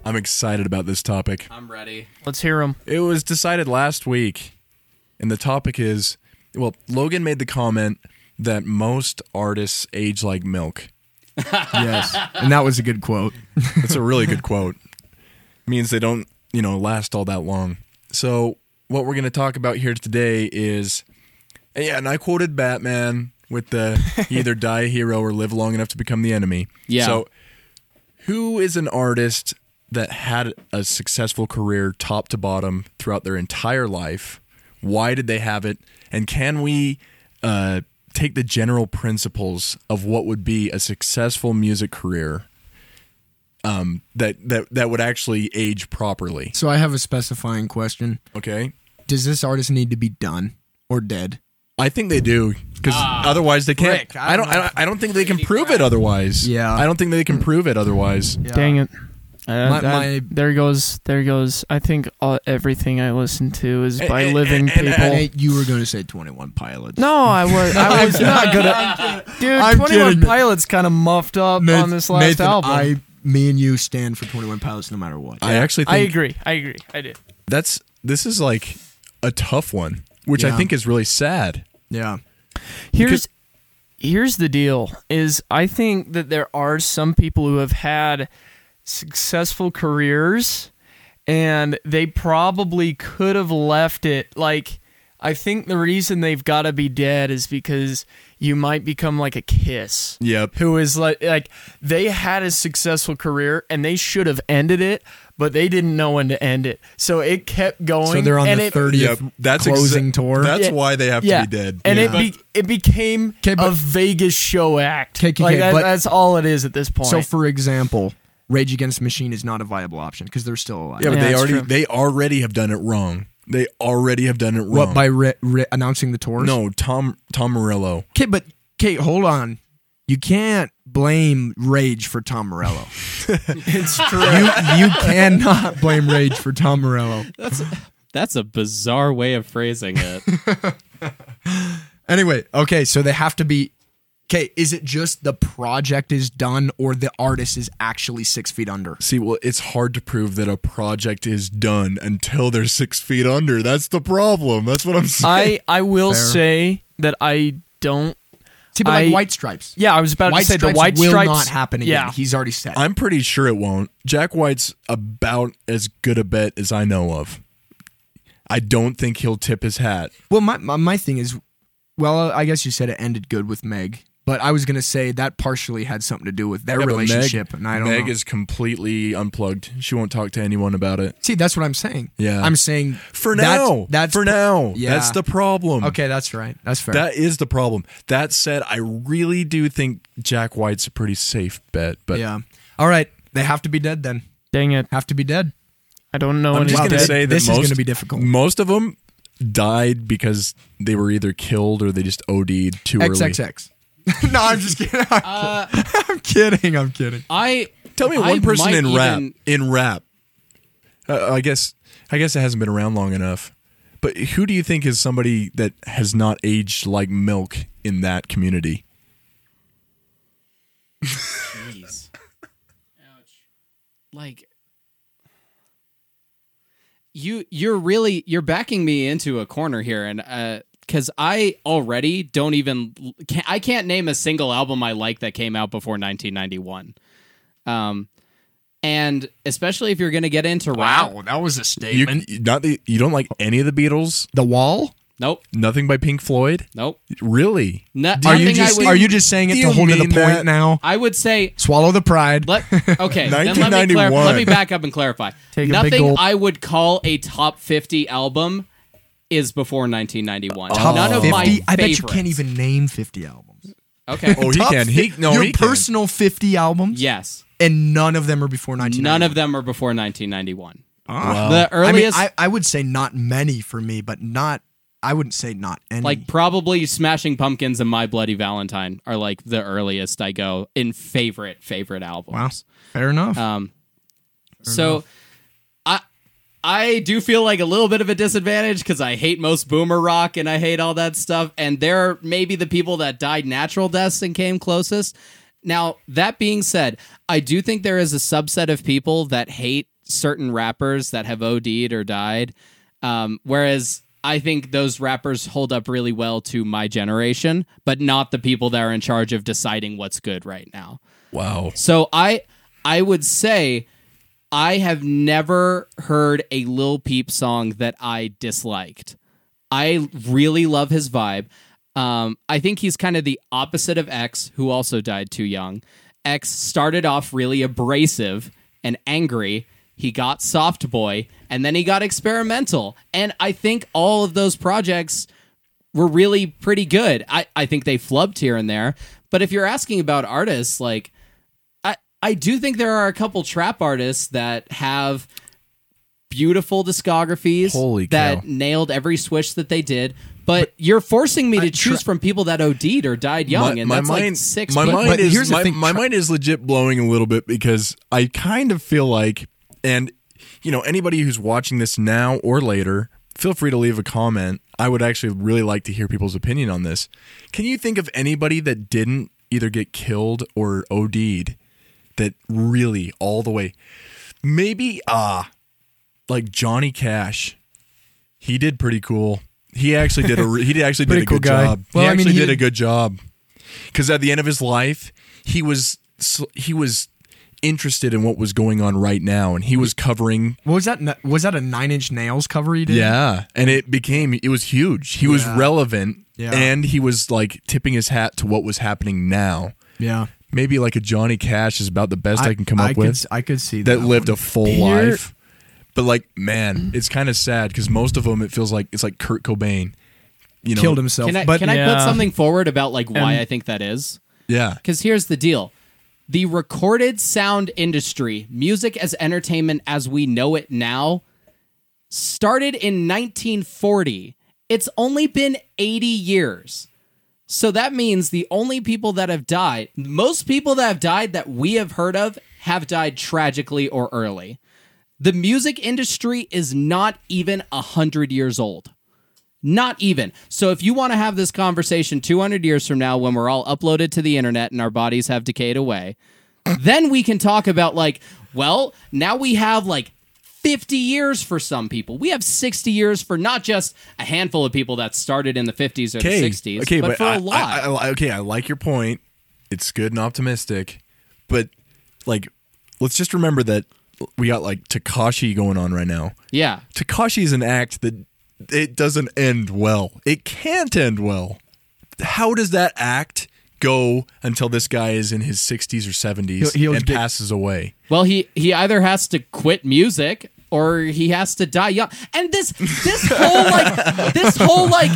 I'm excited about this topic. I'm ready. Let's hear them. It was decided last week, and the topic is well, Logan made the comment that most artists age like milk. (laughs) Yes. and that was a good quote. (laughs) That's a really good quote. Means they don't, you know, last all that long. So, what we're going to talk about here today is and yeah, and I quoted Batman with the either (laughs) die a hero or live long enough to become the enemy. Yeah. So, who is an artist that had a successful career top to bottom throughout their entire life? Why did they have it? And can we uh, take the general principles of what would be a successful music career um, that that that would actually age properly? So I have a specifying question. Okay, Does this artist need to be done or dead? I think they do because otherwise they can't. frick, I I don't don't. I don't, I don't think they can prove it otherwise. Yeah. I don't think they can prove it otherwise. Dang it. Uh, My- that- my- there goes, there goes. I think uh, everything I listen to is by And- living and- and- people. Hey, you were going to say Twenty One Pilots. no, I was, I (laughs) was not good at. Dude, I'm Twenty One. Pilots kind of muffed up Nath- on this last Nathan, album. I, me and you stand for Twenty One Pilots no matter what. I actually think I agree. I agree. I did. That's this is like a tough one, which I Yeah. think is really sad. Yeah. Here's here's the deal is I think that there are some people who have had successful careers and they probably could have left it like I think the reason they've got to be dead is because you might become like a kiss. Yep. Who is like like they had a successful career and they should have ended it, but they didn't know when to end it. So it kept going. So they're on and the 30th Yep. That's closing exa- tour. That's Yeah. why they have yeah. to be dead. And Yeah. it be, it became 'Kay, but- a Vegas show act. Okay, okay, like that, but- that's all it is at this point. So, for example, Rage Against Machine is not a viable option because they're still alive. yeah, but Yeah, they already true. they already have done it wrong. They already have done it wrong. What by re- re- announcing the tours? no Tom Tom Morello. Okay, but Kate, hold on. You can't blame Rage for Tom Morello. (laughs) it's (laughs) true. you you cannot blame Rage for Tom Morello. That's a bizarre way of phrasing it. (laughs) Anyway, okay, so they have to be. Okay, is it just the project is done or the artist is actually six feet under? See, well, it's hard to prove that a project is done until they're six feet under. That's the problem. That's what I'm saying. I I will Fair. say that I don't. See, but like White Stripes. Yeah, I was about White to say the white will stripes not happen again. Yeah, He's already said. I'm pretty sure it won't. Jack White's about as good a bet as I know of. I don't think he'll tip his hat. Well, my, my my thing is, well, I guess you said it ended good with Meg, but I was gonna say that partially had something to do with their Yeah, relationship, Meg, and I don't Meg know. is completely unplugged. She won't talk to anyone about it. See, that's what I'm saying. Yeah. I'm saying For that's- now. That's for now. Yeah. That's the problem. Okay, that's right. That's fair. That is the problem. That said, I really do think Jack White's a pretty safe bet. But yeah. All right, they have to be dead then. dang it! Have to be dead. I don't know. I'm just going to this- say that this is gonna be difficult. Most of them died because they were either killed or they just OD'd too early. XXX. (laughs) no, I'm just kidding. (laughs) (laughs) I'm kidding. I'm kidding. I Tell me I one person in rap. even- In rap, uh, I guess. I guess it hasn't been around long enough. But who do you think is somebody that has not aged like milk in that community? Jeez. Ouch. Like you you're really you're backing me into a corner here and uh cuz I already don't even can't, I can't name a single album I like that came out before 1991. Um and especially if you're going to get into rap. that was a You statement. not the you don't like any of the Beatles? the Wall? Nope. Nothing by Pink Floyd? Nope. Really? No, Are you just would are you just saying it to you hold to the point that? now? I would say Swallow the pride. Let (laughs) okay. then let me, clar- 1991. let me back up and clarify. Take a big Nothing. I would call a top fifty album is before 1991. Top None of 50? my I bet you can't even name 50 albums. Okay. Oh, he Top can. He fi- no, your he can. personal 50 albums? yes. And none of them are before 1991. None of them are before 1991. Ah. The I mean, I, I would say not many for me, but not. I wouldn't say not any. like probably Smashing Pumpkins and My Bloody Valentine, are like the earliest I go in favorite favorite albums. wow, fair enough. Um, so I I do feel like a little bit of a disadvantage because I hate most boomer rock and I hate all that stuff. And they're maybe the people that died natural deaths and came closest. Now that being said, I do think there is a subset of people that hate certain rappers that have OD'd or died. Um, whereas I think those rappers hold up really well to my generation, but not the people that are in charge of deciding what's good right now. Wow. So I I would say I have never heard a Lil Peep song that I disliked. I really love his vibe. Um, I think he's kind of the opposite of X, who also died too young. X started off really abrasive and angry. He got soft boy, and then he got experimental. And I think all of those projects were really pretty good. I, I think they flubbed here and there. But if you're asking about artists, like I, I do think there are a couple trap artists that have beautiful discographies Holy that cow. nailed every switch that they did. But, you're forcing me to choose from people that OD'd or died young, and that's like six. my people. mind But is here's my, thing, my tra- mind is legit blowing a little bit because I kind of feel like, and you know, anybody who's watching this now or later, feel free to leave a comment. I would actually really like to hear people's opinion on this. Can you think of anybody that didn't either get killed or OD'd that really all the way? Maybe ah, like Johnny Cash, he did pretty cool. He actually did a re- he actually did a cool good guy. job. Well, he I mean, actually he- did a good job because at the end of his life, he was he was interested in what was going on right now, and he was covering. What was that? Was that a Nine Inch Nails cover he did? Yeah, and it became it was huge. He was relevant, Yeah. and he was like tipping his hat to what was happening now. yeah. Maybe like a Johnny Cash is about the best I, can come up I with. I could see that. that lived one. a full Here- life. But like, man, it's kind of sad because most of them, it feels like it's like Kurt Cobain. You know, killed himself. Can I but can I put something forward about like why And- I think that is? Yeah, Because here's the deal. The recorded sound industry, music as entertainment as we know it now, started in 1940. It's only been 80 years. So that means the only people that have died, most people that have died that we have heard of, have died tragically or early. The music industry is not even 100 years old. Not even. So if you want to have this conversation 200 years from now when we're all uploaded to the internet and our bodies have decayed away, then we can talk about like, well, now we have like 50 years for some people. We have 60 years for not just a handful of people that started in the 50s or okay, the 60s, okay, but, but, for I- a lot. I, I- okay, I like your point. It's good and optimistic, but like, let's just remember that we got like Tekashi going on right now. yeah. Tekashi is an act that it doesn't end well. It can't end well. How does that act go until this guy is in his 60s or 70s He'll- he'll and get- passes away? Well, he he either has to quit music or he has to die young. And this this whole like this whole like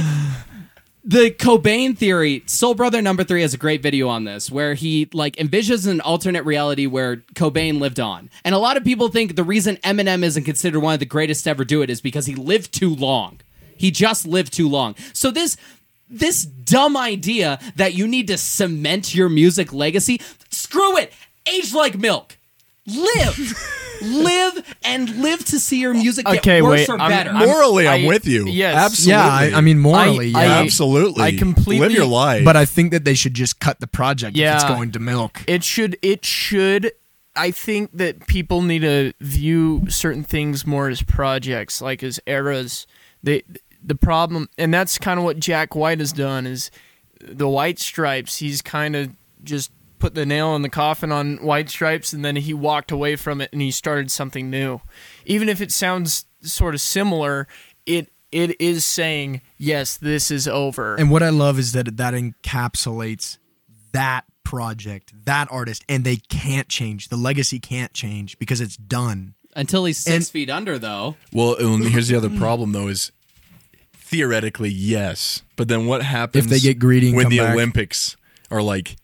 the Cobain theory, Soul Brother number 3 has a great video on this where he like envisions an alternate reality where Cobain lived on. And a lot of people think the reason Eminem isn't considered one of the greatest to ever do it is because he lived too long. He just lived too long. So this this dumb idea that you need to cement your music legacy, screw it. Age like milk. Live. (laughs) live and live to see your music get Okay, worse wait, or I'm- better. I'm- Morally, I'm I- with you. yes. Absolutely. yeah, I, I mean morally, I- yeah. I- Absolutely. I completely- live your life. but I think that they should just cut the project if it's going to milk. It should. It should. I think that people need to view certain things more as projects, like as eras. They, the problem, and that's kind of what Jack White has done. Is the White Stripes? He's kind of just put the nail in the coffin on White Stripes, and then he walked away from it and he started something new. Even if it sounds sort of similar, it it is saying yes, this is over. And what I love is that that encapsulates that project, that artist, and they can't change. The legacy can't change because it's done. Until he's six And- feet under, though. well, here's the other problem though is theoretically yes, but then what happens If they get greedy and when come the back? Olympics are like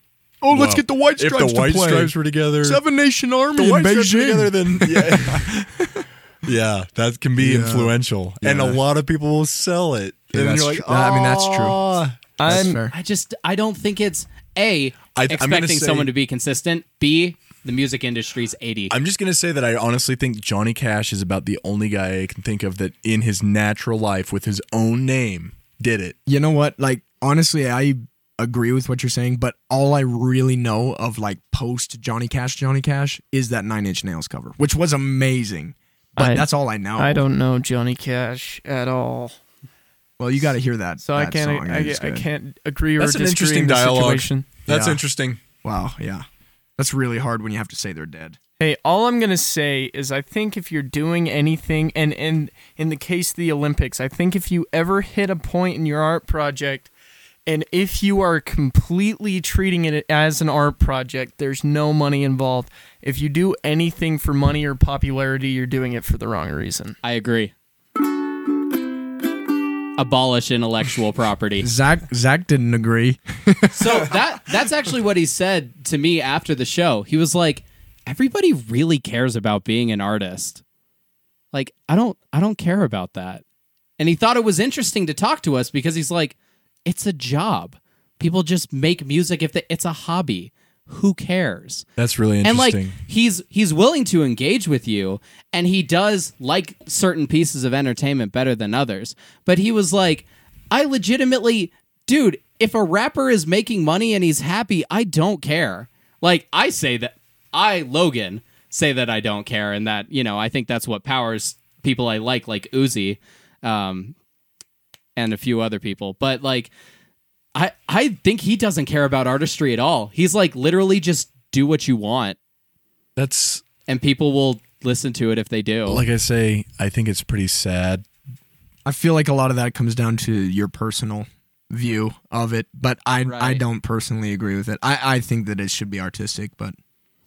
Oh, let's well, get the White Stripes if Stripes the to White play. Stripes were together, Seven Nation Army the in White Stripes were Beijing. together, then (laughs) yeah, yeah, that can be Yeah. influential, and a Yeah. lot of people will sell it. Yeah, and that's you're like, true. I mean, that's true. "Oh." That's I'm- fair. I just I don't think it's a I- I'm gonna expecting say- someone to be consistent. B the music industry's eighty. I'm just gonna say that I honestly think Johnny Cash is about the only guy I can think of that in his natural life with his own name did it. You know what? Like honestly, I agree with what you're saying, but all I really know of like post Johnny Cash, Johnny Cash is that Nine Inch Nails cover, which was amazing. But I- that's all I know. I don't know Johnny Cash at all. Well, you got to hear that. So I can't song. I, It's I can't agree or That's an interesting in dialogue. situation. That's Yeah. interesting. Wow, yeah, that's really hard when you have to say they're dead. Hey, all I'm gonna say is I think if you're doing anything, and and in the case of the Olympics, I think if you ever hit a point in your art project, and if you are completely treating it as an art project, there's no money involved. If you do anything for money or popularity, you're doing it for the wrong reason. I agree. Abolish intellectual property. (laughs) Zach Zach didn't agree. (laughs) so that that's actually what he said to me after the show. He was like, "Everybody really cares about being an artist. Like, I don't I don't care about that." And he thought it was interesting to talk to us because he's like, "It's a job. People just make music if they, it's a hobby. Who cares?" That's really interesting. and like he's he's willing to engage with you and he does like certain pieces of entertainment better than others but he was like i legitimately dude if a rapper is making money and he's happy i don't care like i say that i logan say that i don't care and that you know i think that's what powers people I like, like Uzi, um, and a few other people. But like, I I think he doesn't care about artistry at all. He's like literally just do what you want, That's and people will listen to it if they do. like I say. I think it's pretty sad. I feel like a lot of that comes down to your personal view of it, but I I Right. don't personally agree with it. I, I think that it should be artistic, but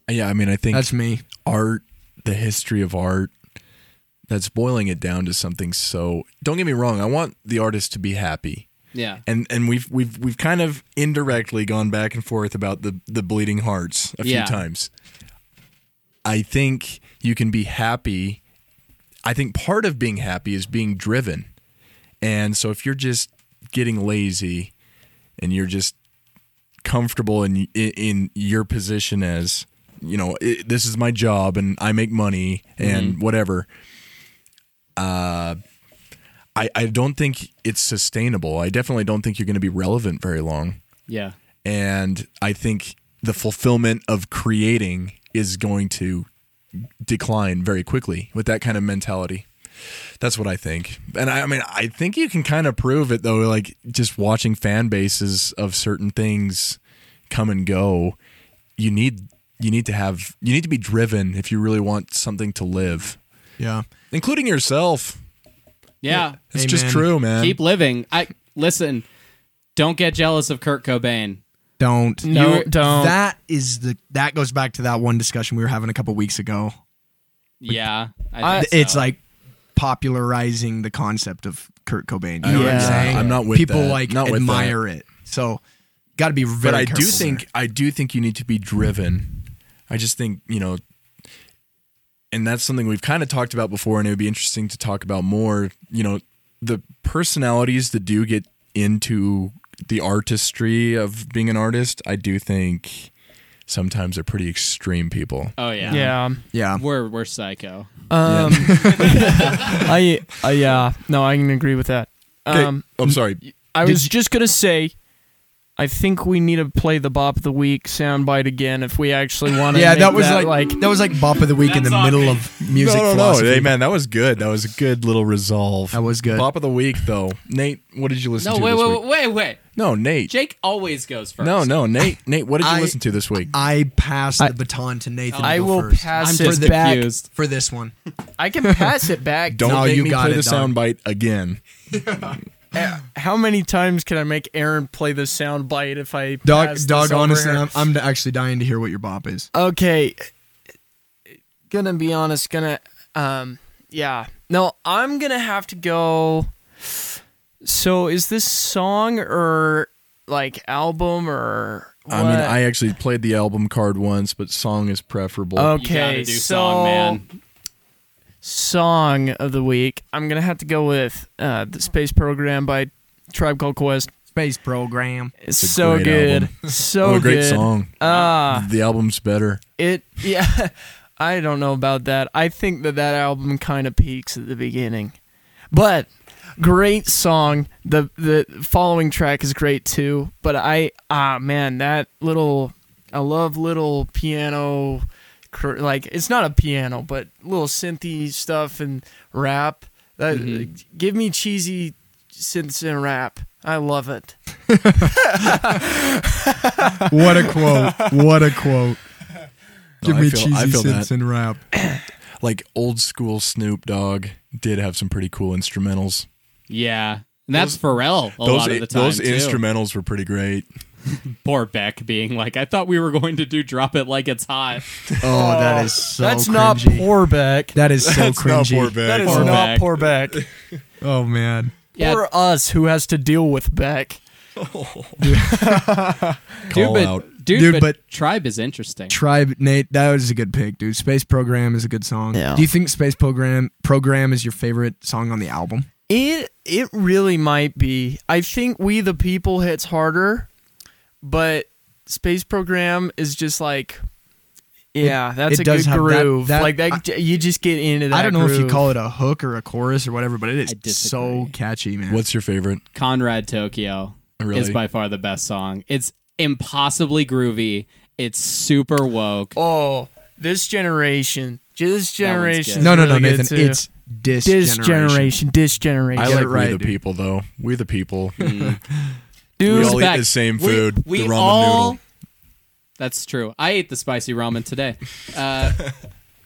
Yeah, I mean, I think that's me. art, the history of art, that's boiling it down to something so. Don't get me wrong. I want the artist to be happy. Yeah, and and we've we've we've kind of indirectly gone back and forth about the the bleeding hearts a few Yeah. times. I think you can be happy. I think part of being happy is being driven. And so if you're just getting lazy and you're just comfortable in in, in your position as, you know, i this is my job and I make money and whatever. Uh I, I don't think it's sustainable. I definitely don't think you're going to be relevant very long. yeah, And I think the fulfillment of creating is going to decline very quickly with that kind of mentality. That's what I think. And I, I mean, I think you can kind of prove it though, like just watching fan bases of certain things come and go. You need you need to have you need to be driven if you really want something to live, Yeah. including yourself. Yeah. It's just true, man. Keep living. I listen. Don't get jealous of Kurt Cobain. Don't. No, You- don't. That is the that goes back to that one discussion we were having a couple weeks ago. Yeah, I- I think so. It's like popularizing the concept of Kurt Cobain. You know what Yeah. I'm saying? I'm not with People that. like Not with admire it. So got to be very but I do careful think there. I do think you need to be driven. I just think you know, and that's something we've kind of talked about before, and it would be interesting to talk about more. You know, the personalities that do get into the artistry of being an artist, I do think sometimes are pretty extreme people. oh yeah, yeah. yeah. We're we're psycho. Um, (laughs) I, uh, yeah, no, I can agree with that. Um, I'm sorry. I Did was just gonna say, I think we need to play the bop of the week soundbite again if we actually want to. Yeah, that was that, like, that was like bop of the week in the middle me. of music no, no, philosophy. no. Hey, man, that was good. That was a good little resolve. That was good. Bop of the week, though. Nate, what did you listen No, to wait, this wait, week? wait, wait, wait. No, Nate. Jake always goes first. No, no, Nate. Nate, what did you I- listen to this week? I pass I- the baton to Nathan. I to will first. pass I'm it just back. confused. for this one. I can pass it back. Don't No, make you me got play it, the soundbite again. (laughs) How many times can I make Aaron play the soundbite if I Dog, pass dog. this over Honestly, here? I'm, I'm actually dying to hear what your bop is. Okay. Gonna be honest, gonna um yeah. No, I'm gonna have to go So is this song or like album or I mean. I actually played the album card once, but song is preferable. You Okay, gotta do so song, man. Song of the week. I'm gonna have to go with uh, the Space Program by Tribe Called Quest. Space program. It's a so great good, album. (laughs) so oh, a great good. song. Ah, the album's better. it yeah. (laughs) I don't know about that. I think that that album kind of peaks at the beginning, but great song. the The following track is great too. But I ah man, that little I love little piano, cr- like it's not a piano, but little synthy stuff and rap. That mm-hmm. give me cheesy synths and rap. I love it. (laughs) What a quote! What a quote! Give No, me feel- cheesy I synths that. and rap. (clears throat) Like old school Snoop Dogg did have some pretty cool instrumentals. Yeah, and that's Those- Pharrell a those lot of the time those too. instrumentals were pretty great. (laughs) Poor Beck being like, I thought we were going to do "Drop It Like It's Hot." (laughs) Oh, that is so. That's not cringy. poor Beck. That is so That's not cringy. poor Beck. That is Poor not Beck. poor Beck. (laughs) Oh man. Yeah, Or us who has to deal with Beck. dude, Call but, out. dude, Dude, but, but- Tribe is interesting. Tribe Nate, that was a good pick, dude. Space Program is a good song. Yeah. Do you think Space Program Program is your favorite song on the album? It it really might be. I think We the People hits harder, but Space Program is just like yeah, that's it a does good have that- groove. that- like that, you just get into that. I don't know if you call it a hook or a chorus or whatever, but it I is disagree. so catchy, man. What's your favorite? Conrad Tokyo oh, Really? is by far the best song. It's impossibly groovy. It's super woke. Oh, this generation, this generation. no, no, no, really good Nathan. It's Dis, This generation. generation, this generation. I like it right, we the dude. people though. We the people. we mm. (laughs) Dude, all eat the same food. We, the ramen all. noodle. That's true. I ate the spicy ramen today. Uh, (laughs)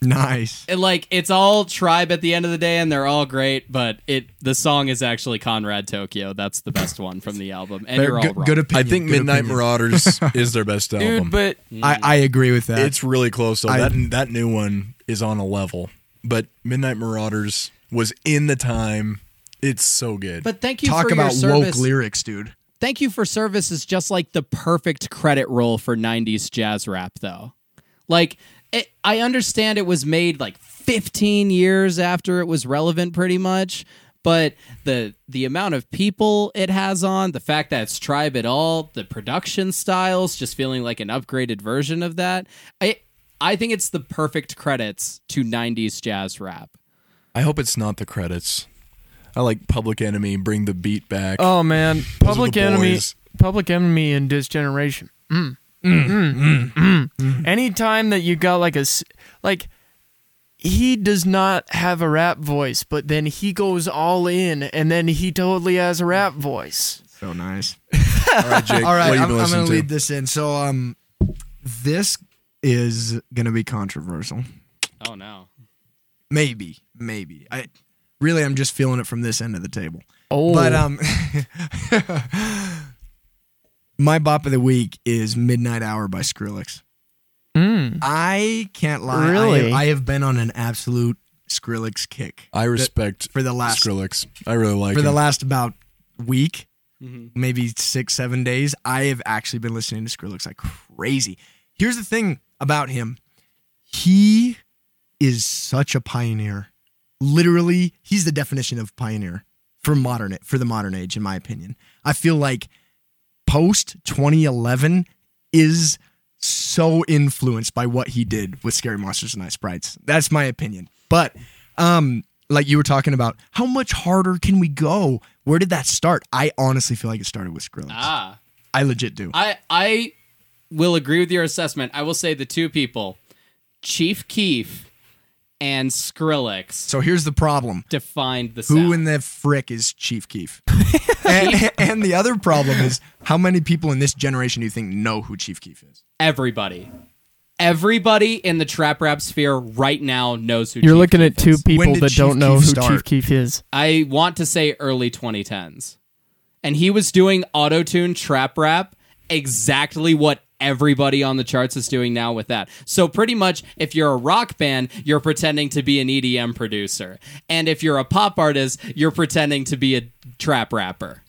Nice. and, like it's all tribe at the end of the day, and they're all great. But it the song is actually Conrad Tokyo. That's the best one from the album, and you're all good, wrong. good I think good Midnight opinion. Marauders (laughs) is their best album. dude, but I, I agree with that. it's really close though. I- that that new one is on a level, but Midnight Marauders was in the time. It's so good. but thank you Talk for about your woke lyrics, dude. Thank you for service is just like the perfect credit roll for 90s jazz rap, though. Like, it, I understand it was made like 15 years after it was relevant, pretty much. But the the amount of people it has on, the fact that it's tribe at all, the production styles, just feeling like an upgraded version of that, I I think it's the perfect credits to 90s jazz rap. I hope it's not the credits. I like Public Enemy. Bring the beat back. oh man, Those Public Enemy, boys. Public Enemy, and this generation. Mm. Mm. Mm. Anytime that you got like a s- like. He does not have a rap voice, but then he goes all in, and then he totally has a rap voice. So nice. (laughs) All right, Jake. All right, what I'm, I'm gonna to? lead this in. So, um, this is gonna be controversial. Oh no. Maybe, maybe. I really, I'm just feeling it from this end of the table. Oh, But um, (laughs) my bop of the week is "Midnight Hour" by Skrillex. Mm. I can't lie. I Really? have, I have been on an absolute Skrillex kick I respect for the last Skrillex. I really like for the last about week, Mhm. maybe six, seven days. I have actually been listening to Skrillex like crazy. Here's the thing about him: he is such a pioneer. Literally, he's the definition of pioneer for modern for the modern age, in my opinion. I feel like post 2011 is so influenced by what he did with Scary Monsters and Nice Sprites. That's my opinion. But um like you were talking about, how much harder can we go? Where did that start? I honestly feel like it started with Skrillex. Ah. I legit do. I I will agree with your assessment. I will say the two people, Chief Keef and Skrillex, So here's the problem. defined the sound. Who in the frick is Chief Keef? (laughs) and, and the other problem is how many people in this generation do you think know who Chief Keef is? Everybody. Everybody in the trap rap sphere right now knows who You're Chief looking Keef at two is. When people that Chief don't know Keef who start? Chief Keef is. I want to say early 2010s. And he was doing auto-tune trap rap exactly what everybody on the charts is doing now with that. So pretty much if you're a rock band, you're pretending to be an EDM producer. And if you're a pop artist, you're pretending to be a trap rapper.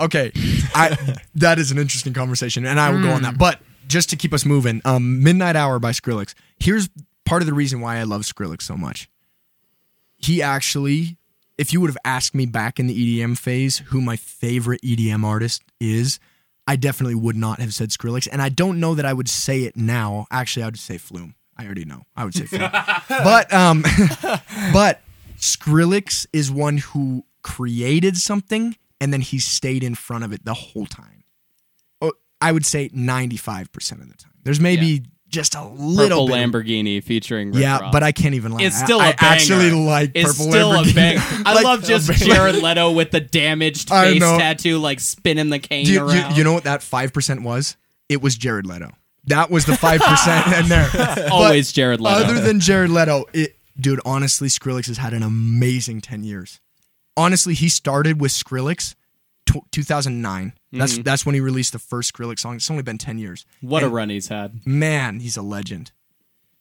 Okay, I that is an interesting conversation, and I will go on that. But just to keep us moving, um, "Midnight Hour" by Skrillex. Here's part of the reason why I love Skrillex so much. He actually, if you would have asked me back in the EDM phase who my favorite EDM artist is, I definitely would not have said Skrillex, and I don't know that I would say it now. Actually, I would say Flume. I already know. I would say Flume, (laughs) but um, (laughs) but Skrillex is one who created something and then he stayed in front of it the whole time. Oh, I would say 95% of the time. There's maybe just a little Purple bit. Lamborghini featuring Rick yeah, Ross. but I can't even lie. It's I- still a I, banger. actually like It's Purple still Lamborghini. a banger. (laughs) I Like, love just. Jared Leto with the damaged face know. tattoo, like spinning the cane Do you, you, around. you know what that 5% was? It was Jared Leto. That was the 5% in there. (laughs) Always Jared Leto. Other than Jared Leto, it, dude, honestly, Skrillex has had an amazing 10 years. Honestly, he started with Skrillex tw 2009. That's Mm-hmm. that's when he released the first Skrillex song. It's only been 10 years. what a run he's had. Man, he's a legend.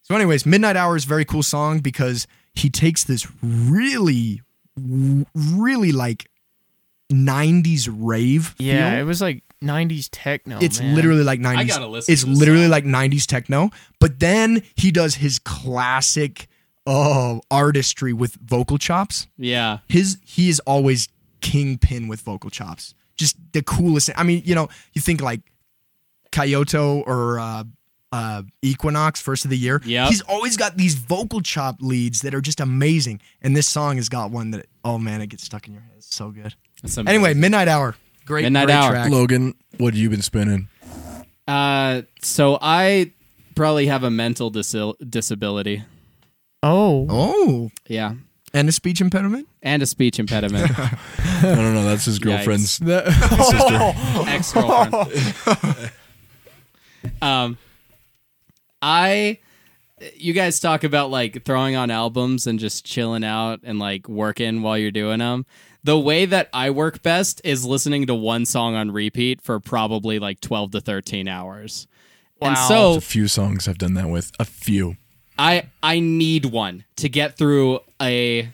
So, anyways, Midnight Hour is a very cool song because he takes this really, really like 90s rave. Yeah, feel. it was like '90s techno. It's man. literally like 90s. I gotta listen It's to literally song. like 90s techno. But then he does his classic oh artistry with vocal chops. Yeah. His he is always kingpin with vocal chops. Just the coolest. I mean, you know, you think like Kyoto or uh, uh, Equinox, first of the year. Yeah, He's always got these vocal chop leads that are just amazing. And this song has got one that, oh man, it gets stuck in your head. It's so good. That's. Anyway, Midnight Hour. Great, Midnight great Hour. track. Logan, what have you been spinning? Uh, so I probably have a mental disil- disability. Oh, Oh, Yeah. And a speech impediment? and a speech impediment. (laughs) I don't know. That's his girlfriend's. (laughs) Ex girlfriend. (laughs) um, I. You guys talk about like throwing on albums and just chilling out and like working while you're doing them. The way that I work best is listening to one song on repeat for probably like 12 to 13 hours. And Wow. so A few songs I've done that with. A few. I I need one to get through a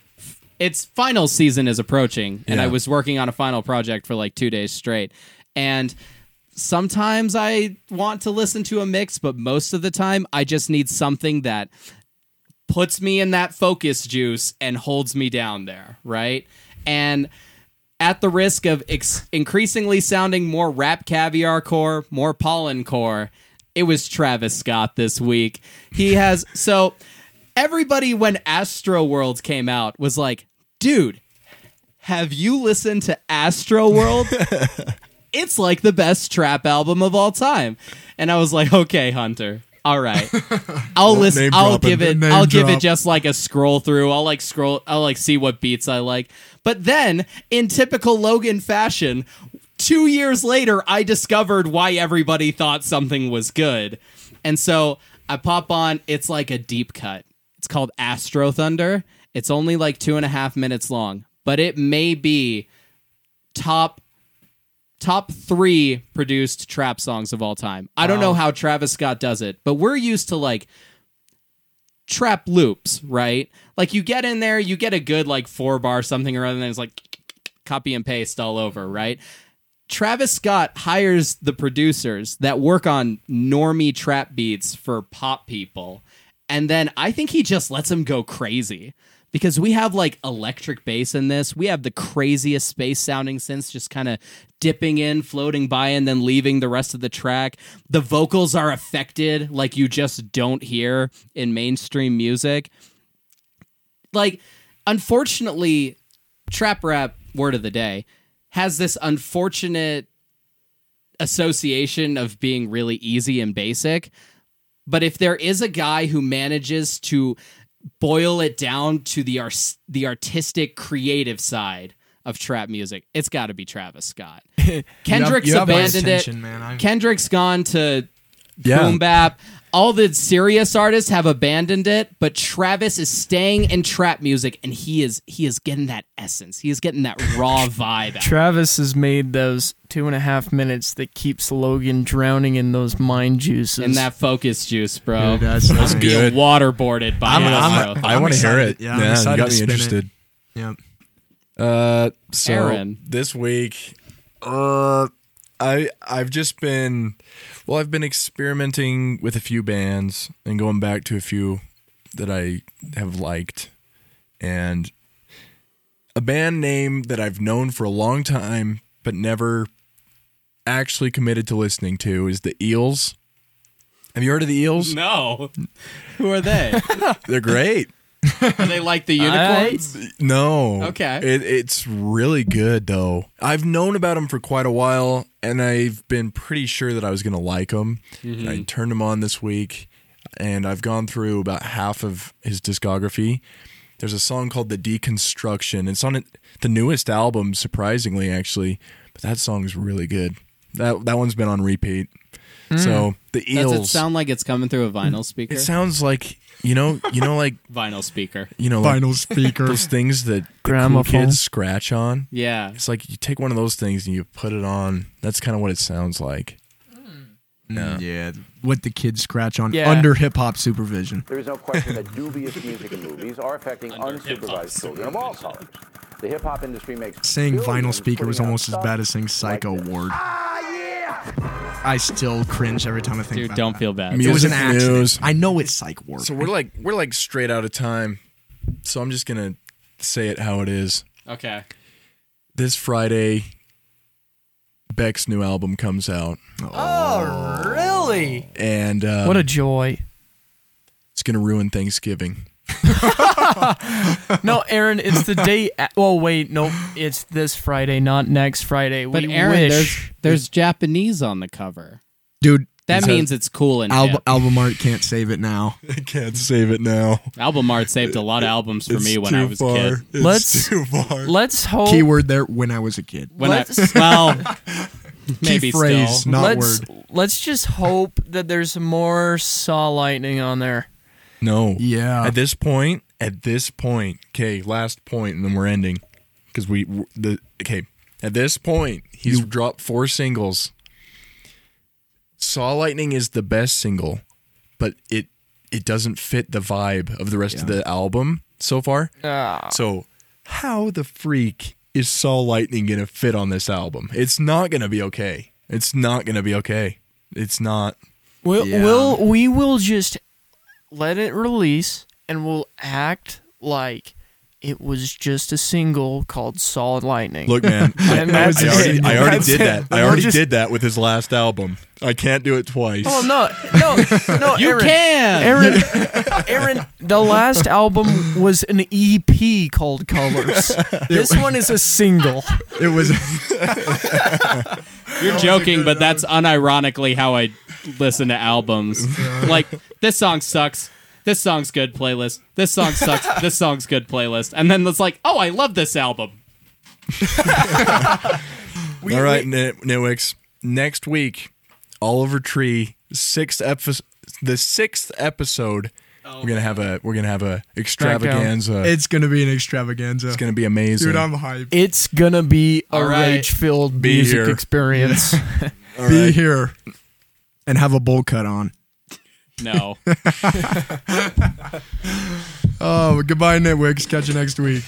its final season is approaching and I was working on a final project for like 2 days straight and sometimes I want to listen to a mix but most of the time I just need something that puts me in that focus juice and holds me down there, right? And at the risk of ex- increasingly sounding more rap caviar core, more pollen core, it was Travis Scott this week. He has so everybody when Astroworld came out was like, dude, have you listened to Astroworld? (laughs) it's like the best trap album of all time. And I was like, okay, Hunter. All right. I'll listen I'll give it I'll give it just like a scroll through. I'll like scroll I'll like see what beats I like. But then, in typical Logan fashion, 2 years later I discovered why everybody thought something was good. And so I pop on, it's like a deep cut. It's called Astrothunder. It's only like two and a half minutes long, but it may be top top three produced trap songs of all time. I don't know how Travis Scott does it, but we're used to like trap loops, right? Like you get in there, you get a good like four bar something or other, and it's like copy and paste all over, right? Travis Scott hires the producers that work on normie trap beats for pop people. And then I think he just lets them go crazy because we have like electric bass in this. We have the craziest space sounding synths just kind of dipping in, floating by, and then leaving the rest of the track. The vocals are affected like you just don't hear in mainstream music. Like, unfortunately, trap rap, word of the day, has this unfortunate association of being really easy and basic. But if there is a guy who manages to boil it down to the ars- the artistic, creative side of trap music, it's got to be Travis Scott. (laughs) Kendrick's you have my abandoned it. man. Kendrick's gone to Yeah. boom bap. All the serious artists have abandoned it, but Travis is staying in trap music, and he is he is getting that essence. He is getting that raw (laughs) vibe. Out. Travis has made those two and a half minutes that keeps Logan drowning in those mind juices. and that focus juice, bro. Dude, that's Being nice. good. waterboarded by I'm- it, I'm- bro. I want to hear it. Yeah, I'm you excited got to me spin it. interested. Yep. Uh, so Aaron. this week, uh, I I've just been, well, I've been experimenting with a few bands and going back to a few that I have liked, and a band name that I've known for a long time but never actually committed to listening to is the Eels. Have you heard of the Eels? No, who are they? (laughs) They're great. (laughs) are they like the unicorns? No. Okay. It, it's really good though. I've known about him for quite a while, and I've been pretty sure that I was gonna like him. Mm-hmm. I turned him on this week, and I've gone through about half of his discography. There's a song called "The Deconstruction." It's on it, the newest album, surprisingly, actually. But that song's really good. That that one's been on repeat. So the Hmm. Does Eels. it sound like it's coming through a vinyl speaker? it sounds like you know, you know, like (laughs) vinyl speaker. you know, like Vinyl speaker. those things that the cool kids scratch on. Yeah. It's like you take one of those things and you put it on. That's kind of what it sounds like. Mm, yeah. What the kids scratch on Yeah. under hip hop supervision. There is no question that dubious music and movies are affecting unsupervised children of all colors. The hip hop industry makes Saying vinyl speaker was almost as bad as saying psycho like ward. Ah, yeah! I still cringe every time I think Dude, about don't that. feel bad. It was an accident. news. I know it's psych ward. So we're like we're like straight out of time. So I'm just gonna say it how it is. Okay. This Friday, Beck's new album comes out, oh, really? and uh, What a joy. it's gonna ruin Thanksgiving. (laughs) No, Aaron, it's the day. A- well, wait, no, it's this Friday, not next Friday. But we Aaron, wish. there's there's Japanese on the cover. Dude, That He's means had- it's cool and Al- hip. album art can't save it now. (laughs) I can't save it now. Album art saved a lot of albums for It's me when too I was far. a kid. It's Let's- too far. Let's hope. Keyword there. When I was a kid. When Let's- I, (laughs) well, maybe phrase, still. not let's word. let's just hope that there's more Saw Lightning on there. No. Yeah. At this point, at this point, okay, last point, and then we're ending because we the okay. At this point, he's dropped four singles. Saw Lightning is the best single, but it it doesn't fit the vibe of the rest of the album so far. Ah. So, how the freak is Saw Lightning gonna fit on this album? It's not gonna be okay. It's not gonna be okay. It's not. We'll, Yeah. we'll we will just let it release and we'll act like it was just a single called Saw Lightning. Look, man, (laughs) I, And that's I already. I already did it. that. I already just- did that with his last album. I can't do it twice. Oh no, no, no! (laughs) You Aaron, can. Aaron, (laughs) Aaron. The last album was an EP called Colors. This one is a single. It was. You're joking, but that's unironically how I listen to albums. (laughs) like this song sucks. This song's good playlist. This song sucks. (laughs) this song's good playlist. And then it's like, oh, I love this album. (laughs) All right, Nit- Nitwicks. Next week, Oliver Tree, sixth episode. The sixth episode. Oh. we're gonna have a we're gonna have a extravaganza. It's, it's gonna be an extravaganza. It's gonna be amazing. Dude, I'm hyped. It's gonna be a All right. rage-filled music here. experience. All Be right. here and have a bowl cut on. No. (laughs) (laughs) Oh, goodbye, Nitwicks. Catch you next week.